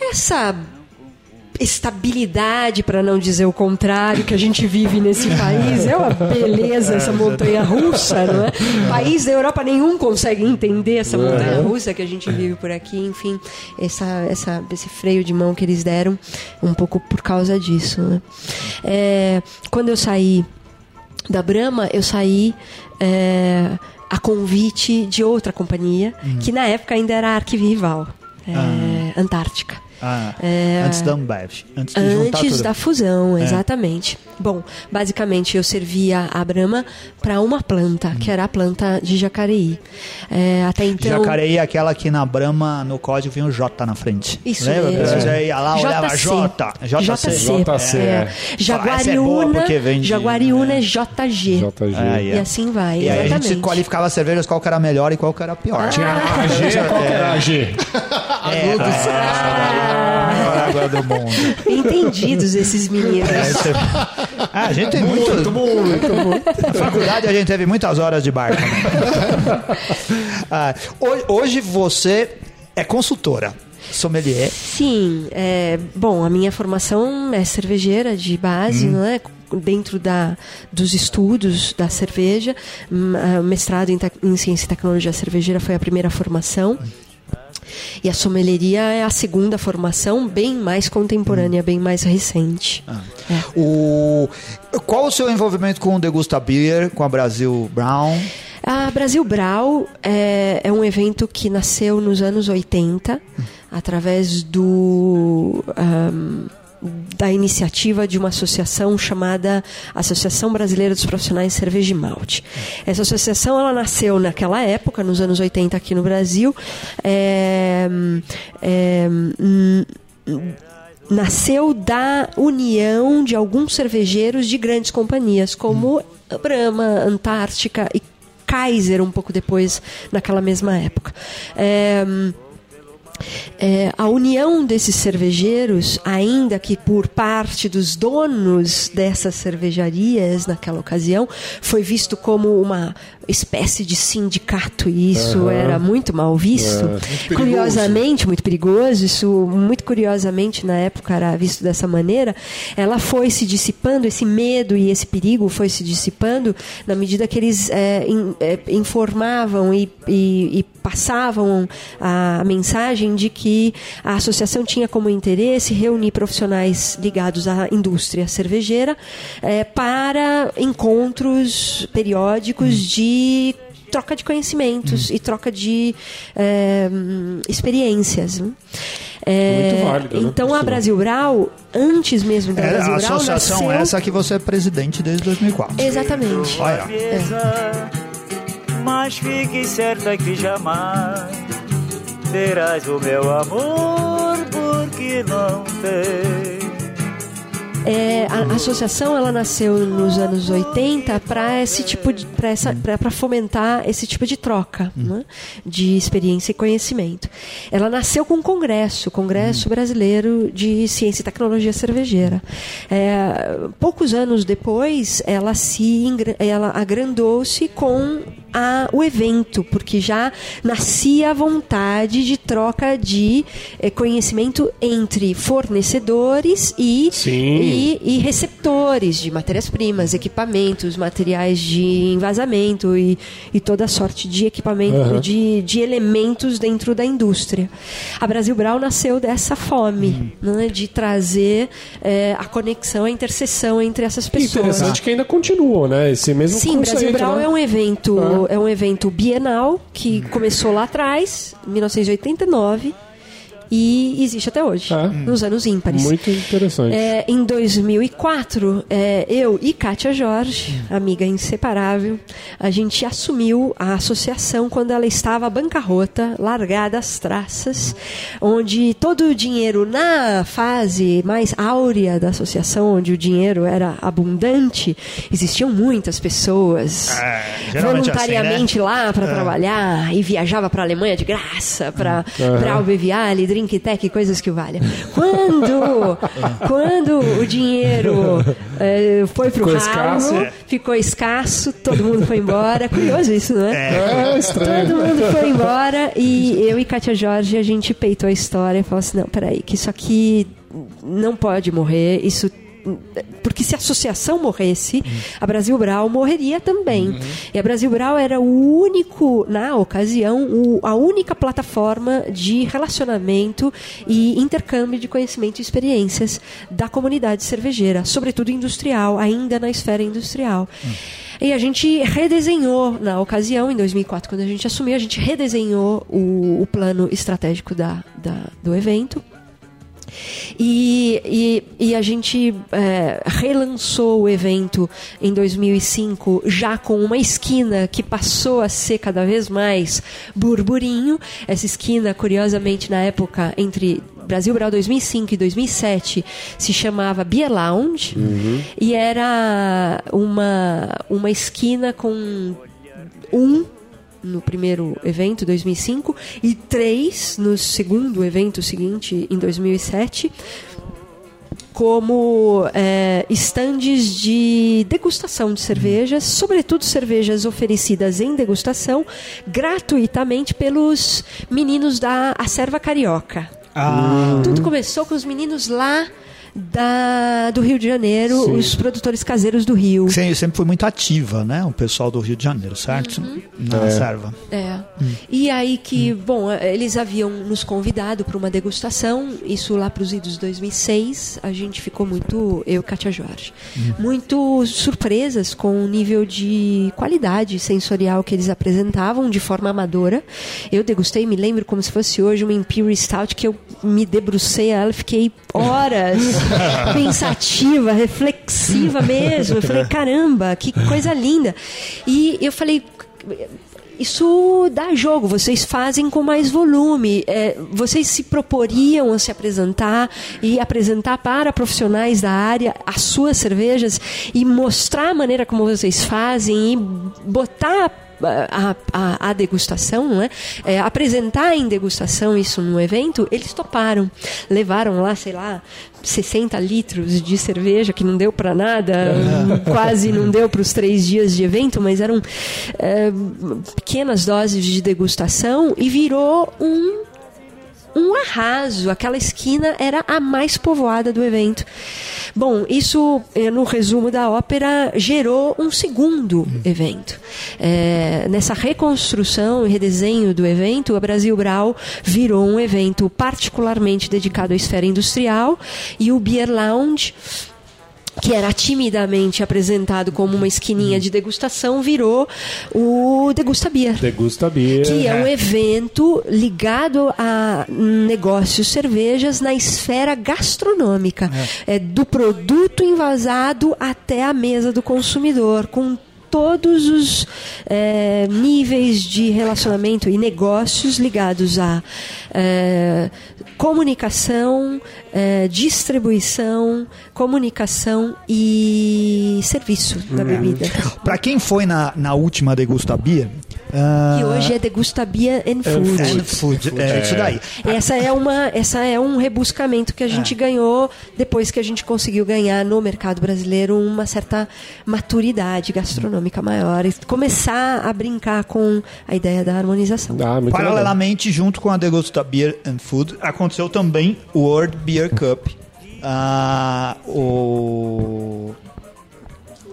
essa estabilidade, para não dizer o contrário, que a gente vive nesse país. É uma beleza essa montanha russa, não é? País da Europa nenhum consegue entender essa montanha russa que a gente vive por aqui. Enfim, essa, essa, esse freio de mão que eles deram, um pouco por causa disso. Né? É, quando eu saí da Brahma, eu saí é, a convite de outra companhia, que na época ainda era arquirrival, é, Antártica. Ah, É, antes da Ambev. Antes de juntar Antes da fusão, exatamente. Bom, basicamente eu servia a Brahma para uma planta, que era a planta de Jacareí. É, até então. Jacareí é aquela que na Brahma, no código, vinha o J na frente. Isso Lembra? mesmo. Você ia lá, olhava. J. JC. JC, é. É Jaguariúna, porque vende, Jaguariúna né? é JG. JG. Aí, E é. assim vai, E aí a gente qualificava as cervejas qual que era melhor e qual que era pior. Tinha a G, qual que era a G? a água do mundo. Entendidos esses meninos. Ah, a gente tem muito. Na faculdade a gente teve muitas horas de bar também. Ah, hoje, você é consultora, sommelier. Sim, é, bom, a minha formação é cervejeira de base, não é? Dentro da, dos estudos da cerveja, Hum, ah, mestrado em, em ciência e tecnologia cervejeira foi a primeira formação. E a sommelieria é a segunda formação, bem mais contemporânea, bem mais recente. É. O, qual o seu envolvimento com o Degusta Beer, com a Brasil Brown? A Brasil Brau é, é um evento que nasceu nos anos 80, através do. ahm, da iniciativa de uma associação chamada Associação Brasileira dos Profissionais de Cerveja e Malte. Essa associação ela nasceu naquela época, nos anos 80 aqui no Brasil. É, é, nasceu da união de alguns cervejeiros de grandes companhias, como Brahma, Antártica e Kaiser, um pouco depois, naquela mesma época. É, é, a união desses cervejeiros, ainda que por parte dos donos dessas cervejarias naquela ocasião, foi visto como uma espécie de sindicato e isso era muito mal visto. perigoso. Curiosamente, muito perigoso, isso muito curiosamente na época era visto dessa maneira. Ela foi se dissipando, esse medo e esse perigo foi se dissipando na medida que eles é, in- é, informavam e, e- e passavam a mensagem de que a associação tinha como interesse reunir profissionais ligados à indústria cervejeira é, para encontros periódicos de troca de conhecimentos e troca de é, hum, experiências. né? É, Muito válido, né? Então a Isso. Brasil Brau, antes mesmo da É Brasil a Brau, associação nasceu... essa que você é presidente desde 2004. Exatamente. Olha, mesa, mas fique certa que jamais terás o meu amor, porque não tem. É, a, a associação ela nasceu nos anos 80 para esse tipo de para fomentar esse tipo de troca né, de experiência e conhecimento. Ela nasceu com um congresso, o Congresso Brasileiro de Ciência e Tecnologia Cervejeira. É, poucos anos depois, ela se ela agrandou-se com a- o evento, porque já nascia a vontade de troca de eh, conhecimento entre fornecedores e, e, e receptores de matérias-primas, equipamentos, materiais de envasamento e, e toda sorte de equipamento, Aham. de, de elementos dentro da indústria. A Brasil Brau nasceu dessa fome, né, de trazer eh, a conexão, a interseção entre essas pessoas. interessante que ainda continuou, né? Esse mesmo Sim, conceito, Brasil Brau né? é um evento, Ah. É um evento bienal que começou lá atrás, em 1989, e existe até hoje, Ah. nos anos ímpares. Muito interessante. É, em 2004, é, eu e Kátia Jorge, amiga inseparável, a gente assumiu a associação quando ela estava à bancarrota, largada às traças, onde todo o dinheiro na fase mais áurea da associação, onde o dinheiro era abundante, existiam muitas pessoas É, geralmente é assim, voluntariamente lá para trabalhar e viajava para a Alemanha de graça, para Uhum. para Albeviale, Drink Tech, coisas que valham. Quando, quando o dinheiro eh, foi pro Ficou ralo, escasso. É. ficou escasso, todo mundo foi embora. Curioso isso, não é? É, estranho. Todo mundo foi embora e eu e Kátia Jorge, a gente peitou a história e falou assim, não, peraí, que isso aqui não pode morrer, isso... Porque se a associação morresse, a Brasil Brau morreria também. E a Brasil Brau era o único, na ocasião, o- a única plataforma de relacionamento e intercâmbio de conhecimento e experiências da comunidade cervejeira, sobretudo industrial, ainda na esfera industrial. E a gente redesenhou, na ocasião, em 2004, quando a gente assumiu, a gente redesenhou o, o plano estratégico da, da- do evento. E, e, e a gente é, relançou o evento em 2005 já com uma esquina que passou a ser cada vez mais burburinho. Essa esquina, curiosamente, na época entre Brasil Brau 2005 e 2007 se chamava Beer Lounge e era uma, uma esquina com um no primeiro evento, 2005, e três no segundo evento seguinte, em 2007, como é, estandes de degustação de cervejas, sobretudo cervejas oferecidas em degustação gratuitamente pelos meninos da Acerva Carioca. Ah, Tudo começou com os meninos lá da, do Rio de Janeiro, Sim. os produtores caseiros do Rio. Sim, sempre foi muito ativa, né? O pessoal do Rio de Janeiro, certo? Na serva. É. E aí que, bom, eles haviam nos convidado para uma degustação, isso lá para os idos 2006, a gente ficou muito, eu e Kátia Jorge, muito surpresas com o nível de qualidade sensorial que eles apresentavam de forma amadora. Eu degustei, me lembro como se fosse hoje uma Imperial Stout que eu me debrucei a ela, fiquei horas pensativa, reflexiva mesmo. Eu falei, caramba, que coisa linda. E eu falei, isso dá jogo, vocês fazem com mais volume. É, vocês se proporiam a se apresentar e apresentar para profissionais da área as suas cervejas e mostrar a maneira como vocês fazem e botar a, a, a degustação, não é? É, apresentar em degustação isso no evento, eles toparam. Levaram lá, sei lá, 60 litros de cerveja, que não deu para nada, quase não deu para os três dias de evento, mas eram é, pequenas doses de degustação e virou um um arraso. Aquela esquina era a mais povoada do evento. Bom, isso, eh, no resumo da ópera, gerou um segundo evento. Eh, nessa reconstrução e redesenho do evento, a Brasil Brau virou um evento particularmente dedicado à esfera industrial e o Beer Lounge que era timidamente apresentado como uma esquininha de degustação, virou o Degusta Beer Degusta Beer. que é um evento ligado a negócios cervejas na esfera gastronômica, é. do produto envasado até a mesa do consumidor, com todos os eh, níveis de relacionamento e negócios ligados a eh, comunicação, eh, distribuição, comunicação e serviço da bebida. Pra quem foi na, na última Degusta Beer... ah, Que hoje é Degusta Beer and Food. and food, é, isso daí. Essa é, uma, essa é um rebuscamento que a gente ganhou depois que a gente conseguiu ganhar no mercado brasileiro uma certa maturidade gastronômica maior e começar a brincar com a ideia da harmonização. Ah, muito legal. Paralelamente, junto com a Degusta Beer and Food, aconteceu também o World Beer Cup. Ah, o...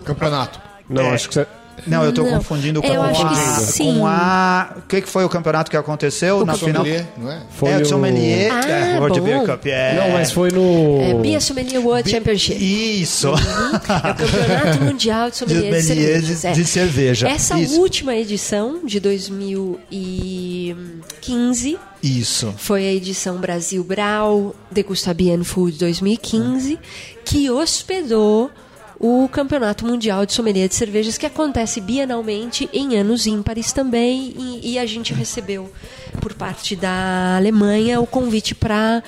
Campeonato. Não, É. acho que você... Não, eu tô Não. confundindo com Eu acho a... que sim. Com a... O que, que foi o campeonato que aconteceu na final? Sommelier, não é? Foi é, o o- Sommelier, Ah, é, World bom. Beer Cup. É... Não, mas foi no... É Beer Sommelier World Championship. Isso. É o Campeonato Mundial de Sommelier de Sommelier de- Cervejas. é. de cerveja. Essa Isso. última edição, de 2015, Isso. foi a edição Brasil Brau Degusta and Food 2015, que hospedou o Campeonato Mundial de Sommelier de Cervejas, que acontece bienalmente em anos ímpares também, e, e a gente recebeu por parte da Alemanha o convite para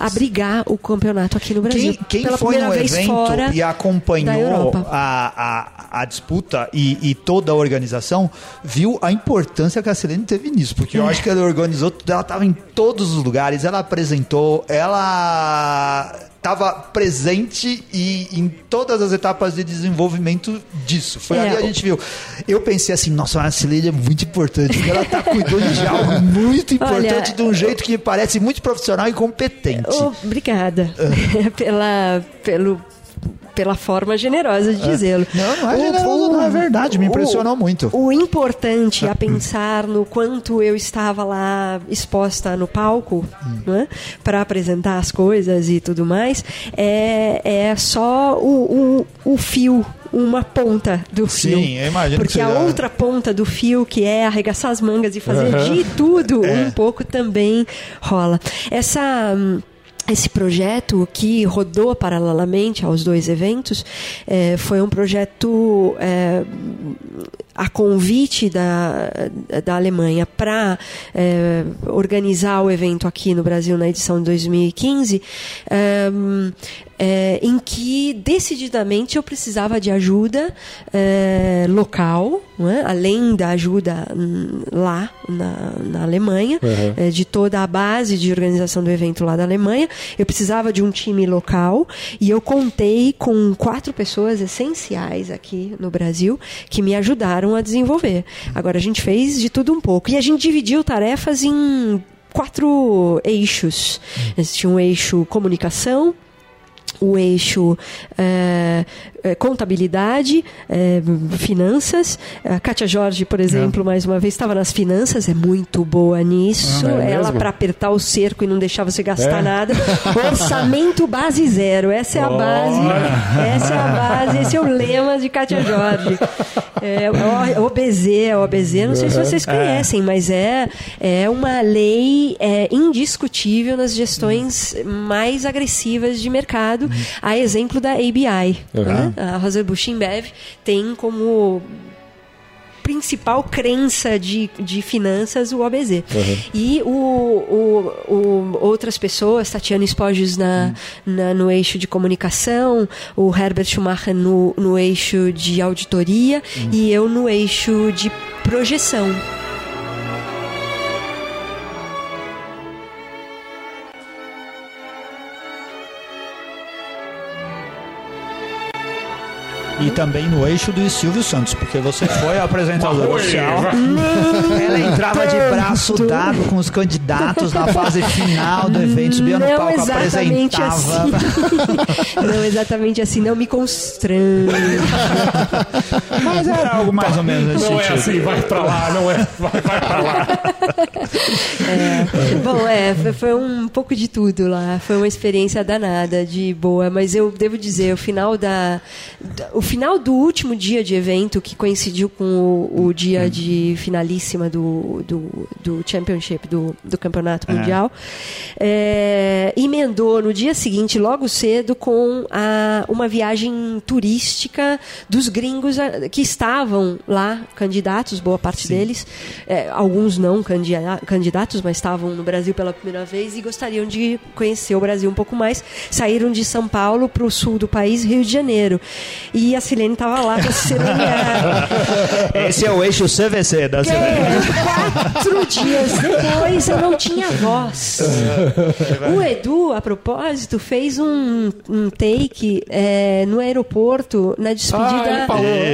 abrigar o campeonato aqui no Brasil. Quem, quem Pela foi no vez evento fora e acompanhou a, a, a disputa e, e toda a organização viu a importância que a Selene teve nisso, porque eu acho que ela organizou, ela estava em todos os lugares, ela apresentou, ela estava presente e em todas as etapas de desenvolvimento disso. Foi É, ali a gente viu. Eu pensei assim, nossa, a Selene é muito importante, porque ela está cuidando de algo muito importante Olha, de um jeito que parece muito profissional e competente. Obrigada Ah. pela, pelo, pela forma generosa de dizê-lo. Ah. Não, não é O- generoso, o- não, é verdade, me impressionou o- muito. O importante a pensar no quanto eu estava lá exposta no palco Hum. para apresentar as coisas e tudo mais é, é só o, o, o fio. Uma ponta do fio. Sim, eu imagino que Porque a seja- outra ponta do fio, que é arregaçar as mangas e fazer Aham. de tudo, É. um pouco também rola. Essa. Esse projeto que rodou paralelamente aos dois eventos eh, foi um projeto eh, a convite da, da Alemanha para organizar o evento aqui no Brasil na edição de 2015, eh, em que decididamente eu precisava de ajuda eh, local, é? além da ajuda hum, lá na, na Alemanha, Uhum. de toda a base de organização do evento lá da Alemanha. Eu precisava de um time local e eu contei com quatro pessoas essenciais aqui no Brasil que me ajudaram a desenvolver. Agora a gente fez de tudo um pouco e a gente dividiu tarefas em quatro eixos. Tinha um eixo comunicação, o eixo eh, eh, contabilidade, eh, finanças. A Kátia Jorge, por exemplo, mais uma vez estava nas finanças, é muito boa nisso. Ah, é Ela, para apertar o cerco e não deixar você gastar É? nada. Orçamento base zero. Essa é a base. Essa é a base. Esse é o lema de Kátia Jorge. É, OBZ, a OBZ, não sei se vocês conhecem, mas é, é uma lei é, indiscutível nas gestões mais agressivas de mercado, a exemplo da ABI. Uhum. né? A Rosa-Busch InBev tem como principal crença de, de finanças o OBZ. E o, o- o- outras pessoas, Tatiana Espojos na, na- no eixo de comunicação, o Herbert Schumacher no, no eixo de auditoria e eu no eixo de projeção. E também no eixo do Silvio Santos, porque você foi a apresentadora Oi, oficial. Ela entrava de braço dado com os candidatos na fase final do evento, subia no não palco, exatamente apresentava. assim. não exatamente assim, não me constrange. Mas era algo mais ou menos nesse Não é sentido. assim, vai pra lá, não é. Vai, vai pra lá. É. Bom, é, foi- foi um pouco de tudo lá. Foi uma experiência danada, de boa. Mas eu devo dizer, o final da, da- o final do último dia de evento, que coincidiu com o, o dia de finalíssima do, do, do Championship, do, do Campeonato Mundial, é, emendou no dia seguinte, logo cedo, com a, uma viagem turística dos gringos que estavam lá, candidatos, boa parte deles, é, alguns não candida- candidatos, mas estavam no Brasil pela primeira vez e gostariam de conhecer o Brasil um pouco mais. Saíram de São Paulo para o sul do país, Rio de Janeiro. E a Silene estava lá para se lembrar. Esse é o eixo CVC da Silene. É, quatro dias depois eu não tinha voz. O Edu, a propósito, fez um, um take é, no aeroporto na Ah, despedida.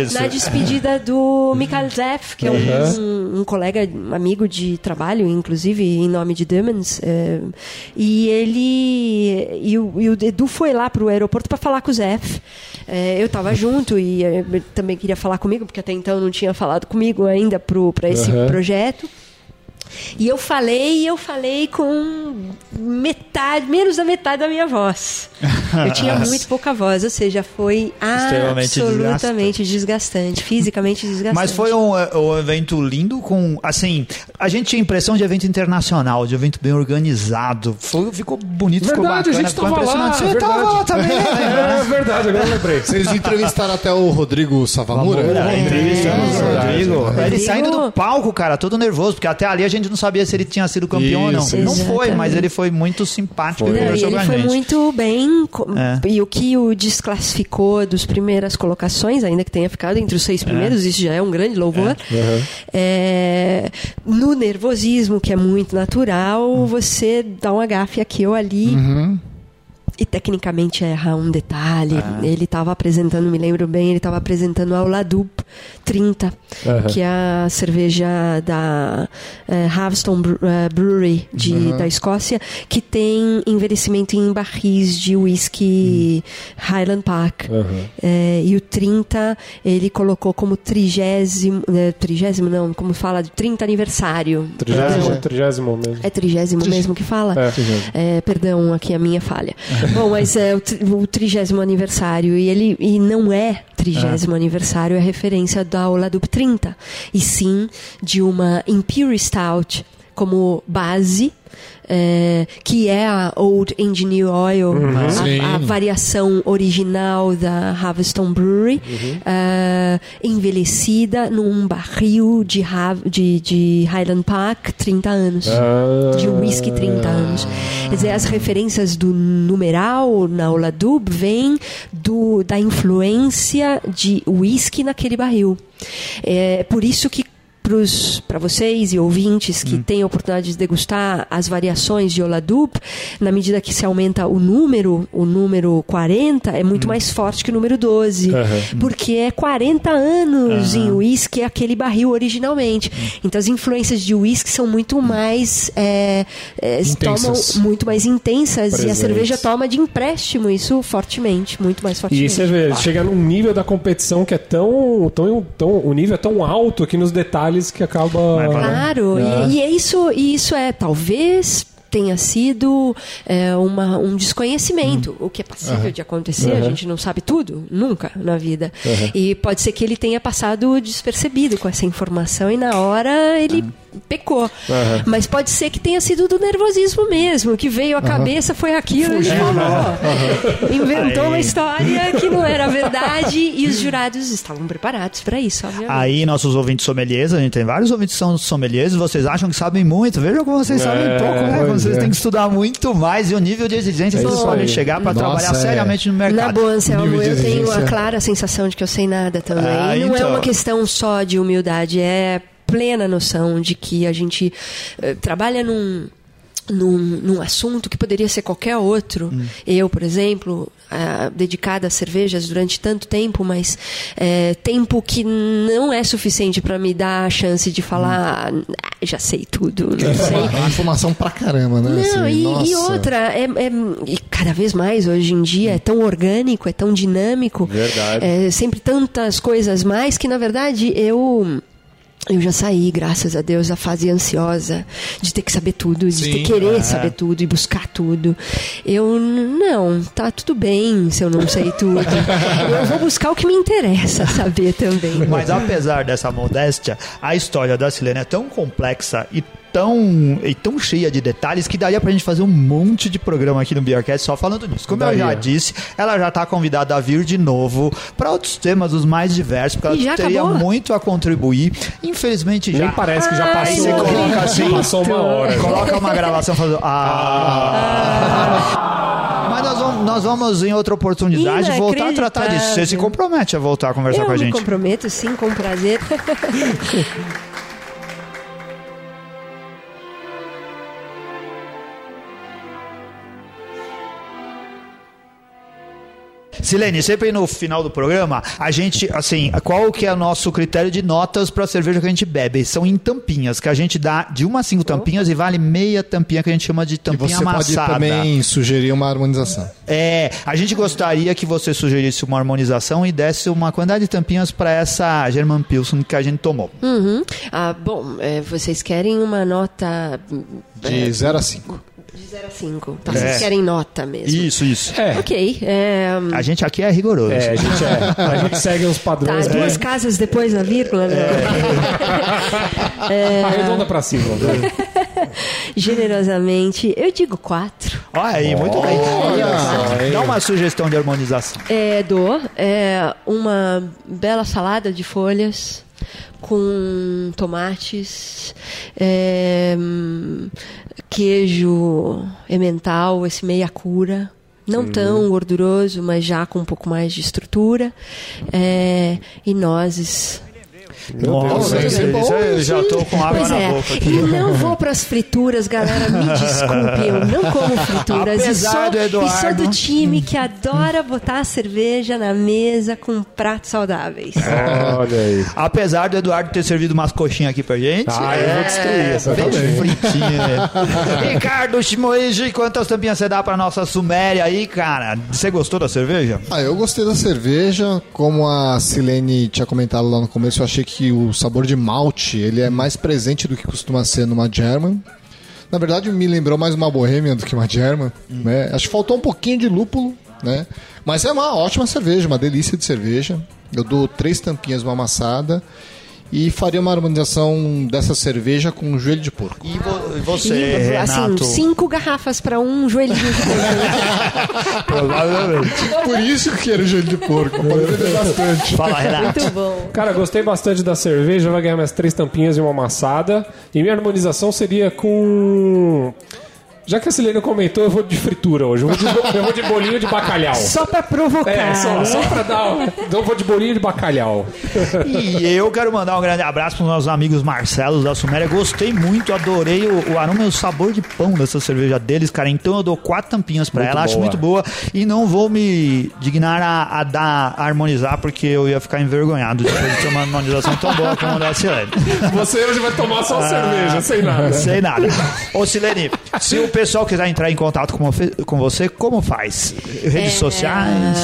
Isso. na despedida do Michael Zeff, que é um, um colega, um amigo de trabalho, inclusive em nome de Demons. é, e ele e o, e o Edu foi lá pro aeroporto para falar com o Zeff. É, eu estava junto e é, também queria falar comigo, porque até então não tinha falado comigo ainda para esse Aham. projeto. E eu falei, e eu falei com metade, menos da metade da minha voz. Eu tinha muito pouca voz, ou seja, foi Extremamente absolutamente desgastante, fisicamente desgastante. Mas foi um, eh, um evento lindo com, assim, a gente tinha a impressão de evento internacional, de evento bem organizado. Foi, ficou bonito, ficou Verdade, a bacana, gente ficou tava lá. impressionante. é Você tava lá verdade. também, né? É verdade, agora eu lembrei. Vocês entrevistaram até o Rodrigo Savamura? Ora, entrevistamos o Verdade, Rodrigo. verdade. Ele saindo do palco, cara, todo nervoso, porque até ali a gente não sabia se ele tinha sido campeão ou não. Isso, Não foi, mas ele foi muito simpático Foi. e conversou ele com a foi gente. muito bem. É. E o que o desclassificou dos primeiras colocações, ainda que tenha ficado entre os seis primeiros, isso já é um grande louvor. É, no nervosismo, que é muito natural, Hum. você dá um agafe aqui ou ali. Uhum. E tecnicamente erra um detalhe. Ah. Ele estava apresentando, me lembro bem, ele estava apresentando a Oladup 30, Aham. que é a cerveja da Haveston Bre- eh, Brewery de, da Escócia, que tem envelhecimento em barris de whisky Highland Park. Eh, e o 30 ele colocou como trigésimo, trigésimo não, como fala, de 30 aniversário. Trigésimo, trigésimo mesmo. É trigésimo mesmo que fala? É. É, perdão, aqui a minha falha. Bom, mas é o tri- o trigésimo aniversário e ele e não é trigésimo aniversário, é referência da Oladup 30 e sim de uma Imperial Stout como base. É, que é a Old Engineer Oil, Sim. a, a variação original da Haveston Brewery, é, envelhecida num barril de, de, de Highland Park, 30 anos Ah. de whisky 30 anos. Quer dizer, as referências do numeral na Oladub vêm do, da influência de whisky naquele barril. É por isso que para vocês e ouvintes que têm a oportunidade de degustar as variações de Oladup, na medida que se aumenta o número, o número 40 é muito mais forte que o número 12, Aham. porque é 40 anos em uísque aquele barril originalmente. Então as influências de uísque são muito mais é, é, tomam muito mais intensas e a cerveja toma de empréstimo isso fortemente, muito mais fortemente. E você vê, chega num nível da competição que é tão, tão, tão. O nível é tão alto aqui nos detalhes que acaba. Claro, É. e, e é isso, e isso é talvez tenha sido é, uma, um desconhecimento, o que é passível de acontecer, a Uhum. gente não sabe tudo, nunca na vida. E pode ser que ele tenha passado despercebido com essa informação e na hora ele pecou. Mas pode ser que tenha sido do nervosismo mesmo, que veio à cabeça, foi aquilo e falou. Inventou uma Aí. história que não era verdade e os jurados estavam preparados para isso, obviamente. Aí, nossos ouvintes sommeliers, a gente tem vários ouvintes que são sommeliers, vocês acham que sabem muito. Vejam como vocês É, sabem pouco, né? Vocês é. têm que estudar muito mais e o nível de exigência É que vocês isso podem chegar para trabalhar é. seriamente no Na mercado. boa, Anselmo, eu tenho a clara sensação de que eu sei nada também. Ah, não é então. uma questão só de humildade, é plena noção de que a gente eh, trabalha num. Num, num assunto que poderia ser qualquer outro. Hum. Eu, por exemplo, ah, dedicada a cervejas durante tanto tempo, mas eh, tempo que não é suficiente para me dar a chance de falar, Hum. "Ah, já sei tudo, não sei. É informação pra caramba, né? Não, Assim, e, e outra, é, é- e cada vez mais hoje em dia é tão orgânico, é tão dinâmico. Verdade. É sempre tantas coisas mais que, na verdade, eu. Eu já saí, graças a Deus, da fase ansiosa de ter que saber tudo, de Sim, ter querer é. saber tudo e buscar tudo. Eu não, tá tudo bem se eu não sei tudo. eu vou buscar o que me interessa saber também. Mas apesar dessa modéstia, a história da Silene é tão complexa e tão, e tão cheia de detalhes que daria pra gente fazer um monte de programa aqui no Beercast só falando nisso. Como eu já Daria. disse, ela já tá convidada a vir de novo para outros temas os mais diversos, porque E ela teria acabou? muito a contribuir. Infelizmente já. Nem parece que já passou. você coloca assim, passou uma hora. Coloca uma gravação falando. Ah. Mas nós vamos, nós vamos, em outra oportunidade, voltar a tratar disso. Você se compromete a voltar a conversar eu com a me gente. comprometo, sim, com prazer. Silene, sempre no final do programa, a gente, assim, qual que é o nosso critério de notas para a cerveja que a gente bebe? São em tampinhas, que a gente dá de uma a cinco tampinhas e vale meia tampinha que a gente chama de E tampinha você pode amassada. também sugerir uma harmonização. É, a gente gostaria que você sugerisse uma harmonização e desse uma quantidade de tampinhas para essa German Pilsen que a gente tomou. Uhum. Ah, bom, é, vocês querem uma nota De 0 a 5. De 0 a 5. Tá, É. vocês querem nota mesmo. Isso, isso. É, Ok. É, A gente aqui é rigoroso. é, a gente, é, a gente segue os tá, padrões. duas né? casas depois da vírgula, né? Arredonda pra cima. né? Generosamente, eu digo 4. Olha aí, muito bem. Dá uma sugestão de harmonização. É, dou é, uma bela salada de folhas com tomates, é, queijo emmental, esse meia cura. Não tão gorduroso, mas já com um pouco mais de estrutura. é, e nozes. Nossa, Deus, isso, é bom, isso eu já tô com água Pois na é, boca aqui. e não vou para as frituras, galera, me desculpe, eu não como frituras. Apesar e sou, do Eduardo- E sou do time que adora botar a cerveja na mesa com pratos saudáveis. Olha aí. Apesar do Eduardo ter servido umas coxinhas aqui pra gente. Ah, eu vou destruir essa bem também. fritinha. Ricardo Shimoiji, quantas tampinhas você dá pra nossa Suméria aí, cara? Você gostou da cerveja? Ah, eu gostei da cerveja. Como a Silene tinha comentado lá no começo, eu achei que o sabor de malte ele é mais presente do que costuma ser numa German. Na verdade, me lembrou mais uma Bohemian do que uma German. Né? Acho que faltou um pouquinho de lúpulo, né? Mas é uma ótima cerveja, uma delícia de cerveja. Eu dou três tampinhas uma amassada e faria uma harmonização dessa cerveja com joelho de porco. E, vo- você, E, assim, Renato? cinco garrafas para um joelhinho de porco. Provavelmente. Por isso que quero joelho de porco, beber bastante. Fala, Renato. Muito bom. Cara, gostei bastante da cerveja. Vai ganhar minhas três tampinhas e uma amassada. E minha harmonização seria com. Já que a Silene comentou, eu vou de fritura hoje. Eu vou de, eu vou de bolinho de bacalhau. Só para provocar. É, só, só pra dar. Então eu vou de bolinho de bacalhau. E eu quero mandar um grande abraço para os nossos amigos Marcelos da Suméria. Gostei muito, adorei o, o aroma e o sabor de pão dessa cerveja deles, cara. Então eu dou quatro tampinhas para Muito ela, acho boa. muito boa. E não vou me dignar a, a dar, a harmonizar, porque eu ia ficar envergonhado depois de ter uma harmonização tão boa como a da Silene. Você hoje vai tomar só cerveja, sem nada. Sei nada. Ô Silene, se o pessoal quiser entrar em contato com, você- com você, como faz? Redes sociais?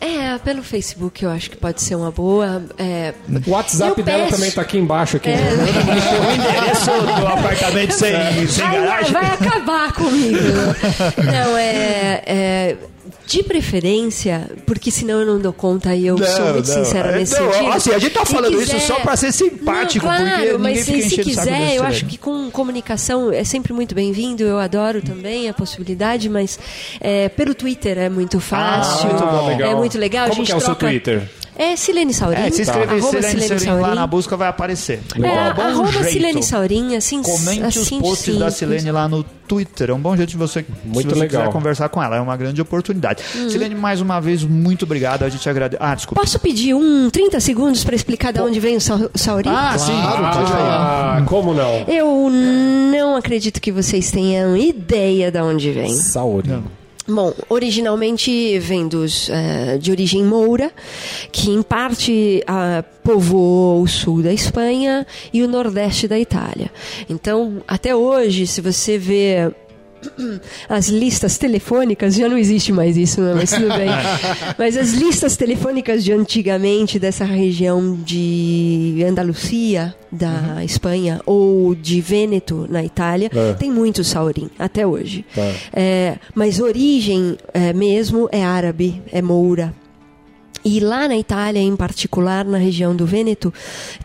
É, pelo Facebook eu acho que pode ser uma boa. É, O WhatsApp dela peço- também tá aqui embaixo. Aqui. O endereço do apartamento sem, sem vai, garagem? vai acabar comigo. Não, é, é. De preferência, porque senão eu não dou conta e eu sou muito sincera nesse Então, sentido. assim, a gente tá Se falando isso só pra ser simpático, não, claro, porque ninguém mas se, se quiser, eu acho que com comunicação é sempre muito bem-vindo. Eu adoro também a possibilidade, mas é, pelo Twitter é muito fácil. muito bom. É muito legal. a Como gente que é o seu troca- Twitter? É Silene Saurim. É, se inscrever arroba Silene Silene Saurim lá na busca vai aparecer. É, Ó, bom arroba jeito. Silene Saurim, assim, Comente assim os posts da. Silene lá no Twitter. É um bom jeito de você, Muito se você legal. quiser conversar com ela. É uma grande oportunidade. Uhum. Silene, mais uma vez, muito obrigado. A gente agradece. Ah, desculpa. Posso pedir um 30 segundos para explicar de onde vem o Sau- Saurim? Ah, sim. pode falar. Ah, como não? Eu não acredito que vocês tenham ideia de onde vem. Saúde. Bom, originalmente vem dos, eh, de origem moura, que em parte ah, povoou o sul da Espanha e o nordeste da Itália. Então, até hoje, se você vê as listas telefônicas, já não existe mais isso, né? mas tudo bem. mas as listas telefônicas de antigamente dessa região de Andalucia, da Espanha, ou de Vêneto, na Itália, É. tem muito saurim, até hoje. Tá. É, mas origem é, mesmo é árabe, é moura. E lá na Itália, em particular, na região do Vêneto,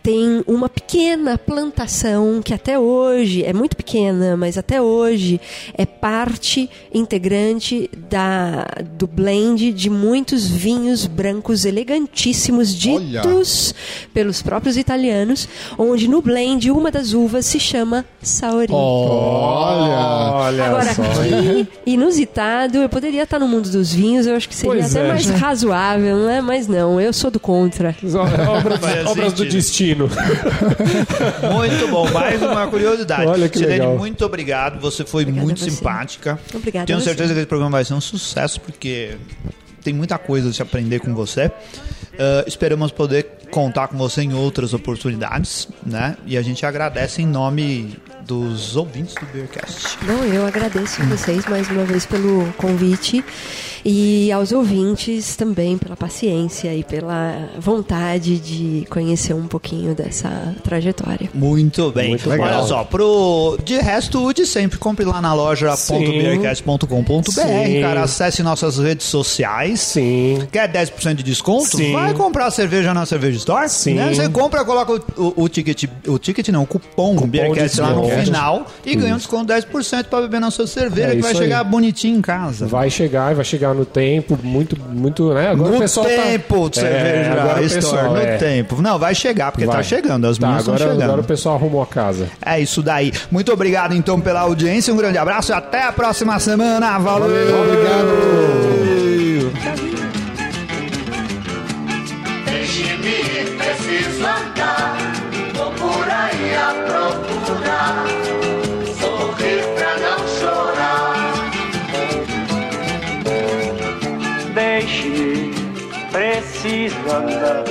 tem uma pequena plantação que até hoje é muito pequena, mas até hoje é parte integrante da, do blend de muitos vinhos brancos elegantíssimos Olha! ditos pelos próprios italianos, onde no blend uma das uvas se chama Saurim. Olha! Olha Agora, só. que inusitado, eu poderia estar no mundo dos vinhos, eu acho que seria Pois até é. mais razoável, não é? Mas não, eu sou do contra. Obras, obras do destino. Muito bom, mais uma curiosidade. Olha que Silene, legal. muito obrigado. Você foi Obrigada muito você. simpática. Obrigada Tenho certeza que esse programa vai ser um sucesso, porque tem muita coisa a se aprender com você. Ah, esperamos poder contar com você em outras oportunidades, né? E a gente agradece em nome dos ouvintes do Beercast. Não, eu agradeço a vocês mais uma vez pelo convite e aos ouvintes também pela paciência e pela vontade de conhecer um pouquinho dessa trajetória. Muito bem. Muito Olha legal. só, pro de resto, o de sempre, compre lá na loja Sim. .beercast.com.br, Sim. cara, acesse nossas redes sociais. Sim. Quer 10% de desconto? Sim. Vai comprar cerveja na Cerveja Store. Sim. Né? Você compra, coloca o, o, o ticket, o ticket não, o cupom, Cupom Beercast lá no. Final e ganha um desconto de 10% pra beber na sua cerveja É que vai aí. chegar bonitinho em casa. Vai chegar, vai chegar no tempo, muito, muito, né? Agora o no pessoal tempo, tá... cerveja agora o Store, pessoal, no é. tempo. Não, vai chegar, porque tá Vai. chegando, as Tá, minhas estão agora, chegando. agora o pessoal arrumou a casa. É isso daí. Muito obrigado, então, pela audiência. Um grande abraço e até a próxima semana. Valeu! Obrigado. Preciso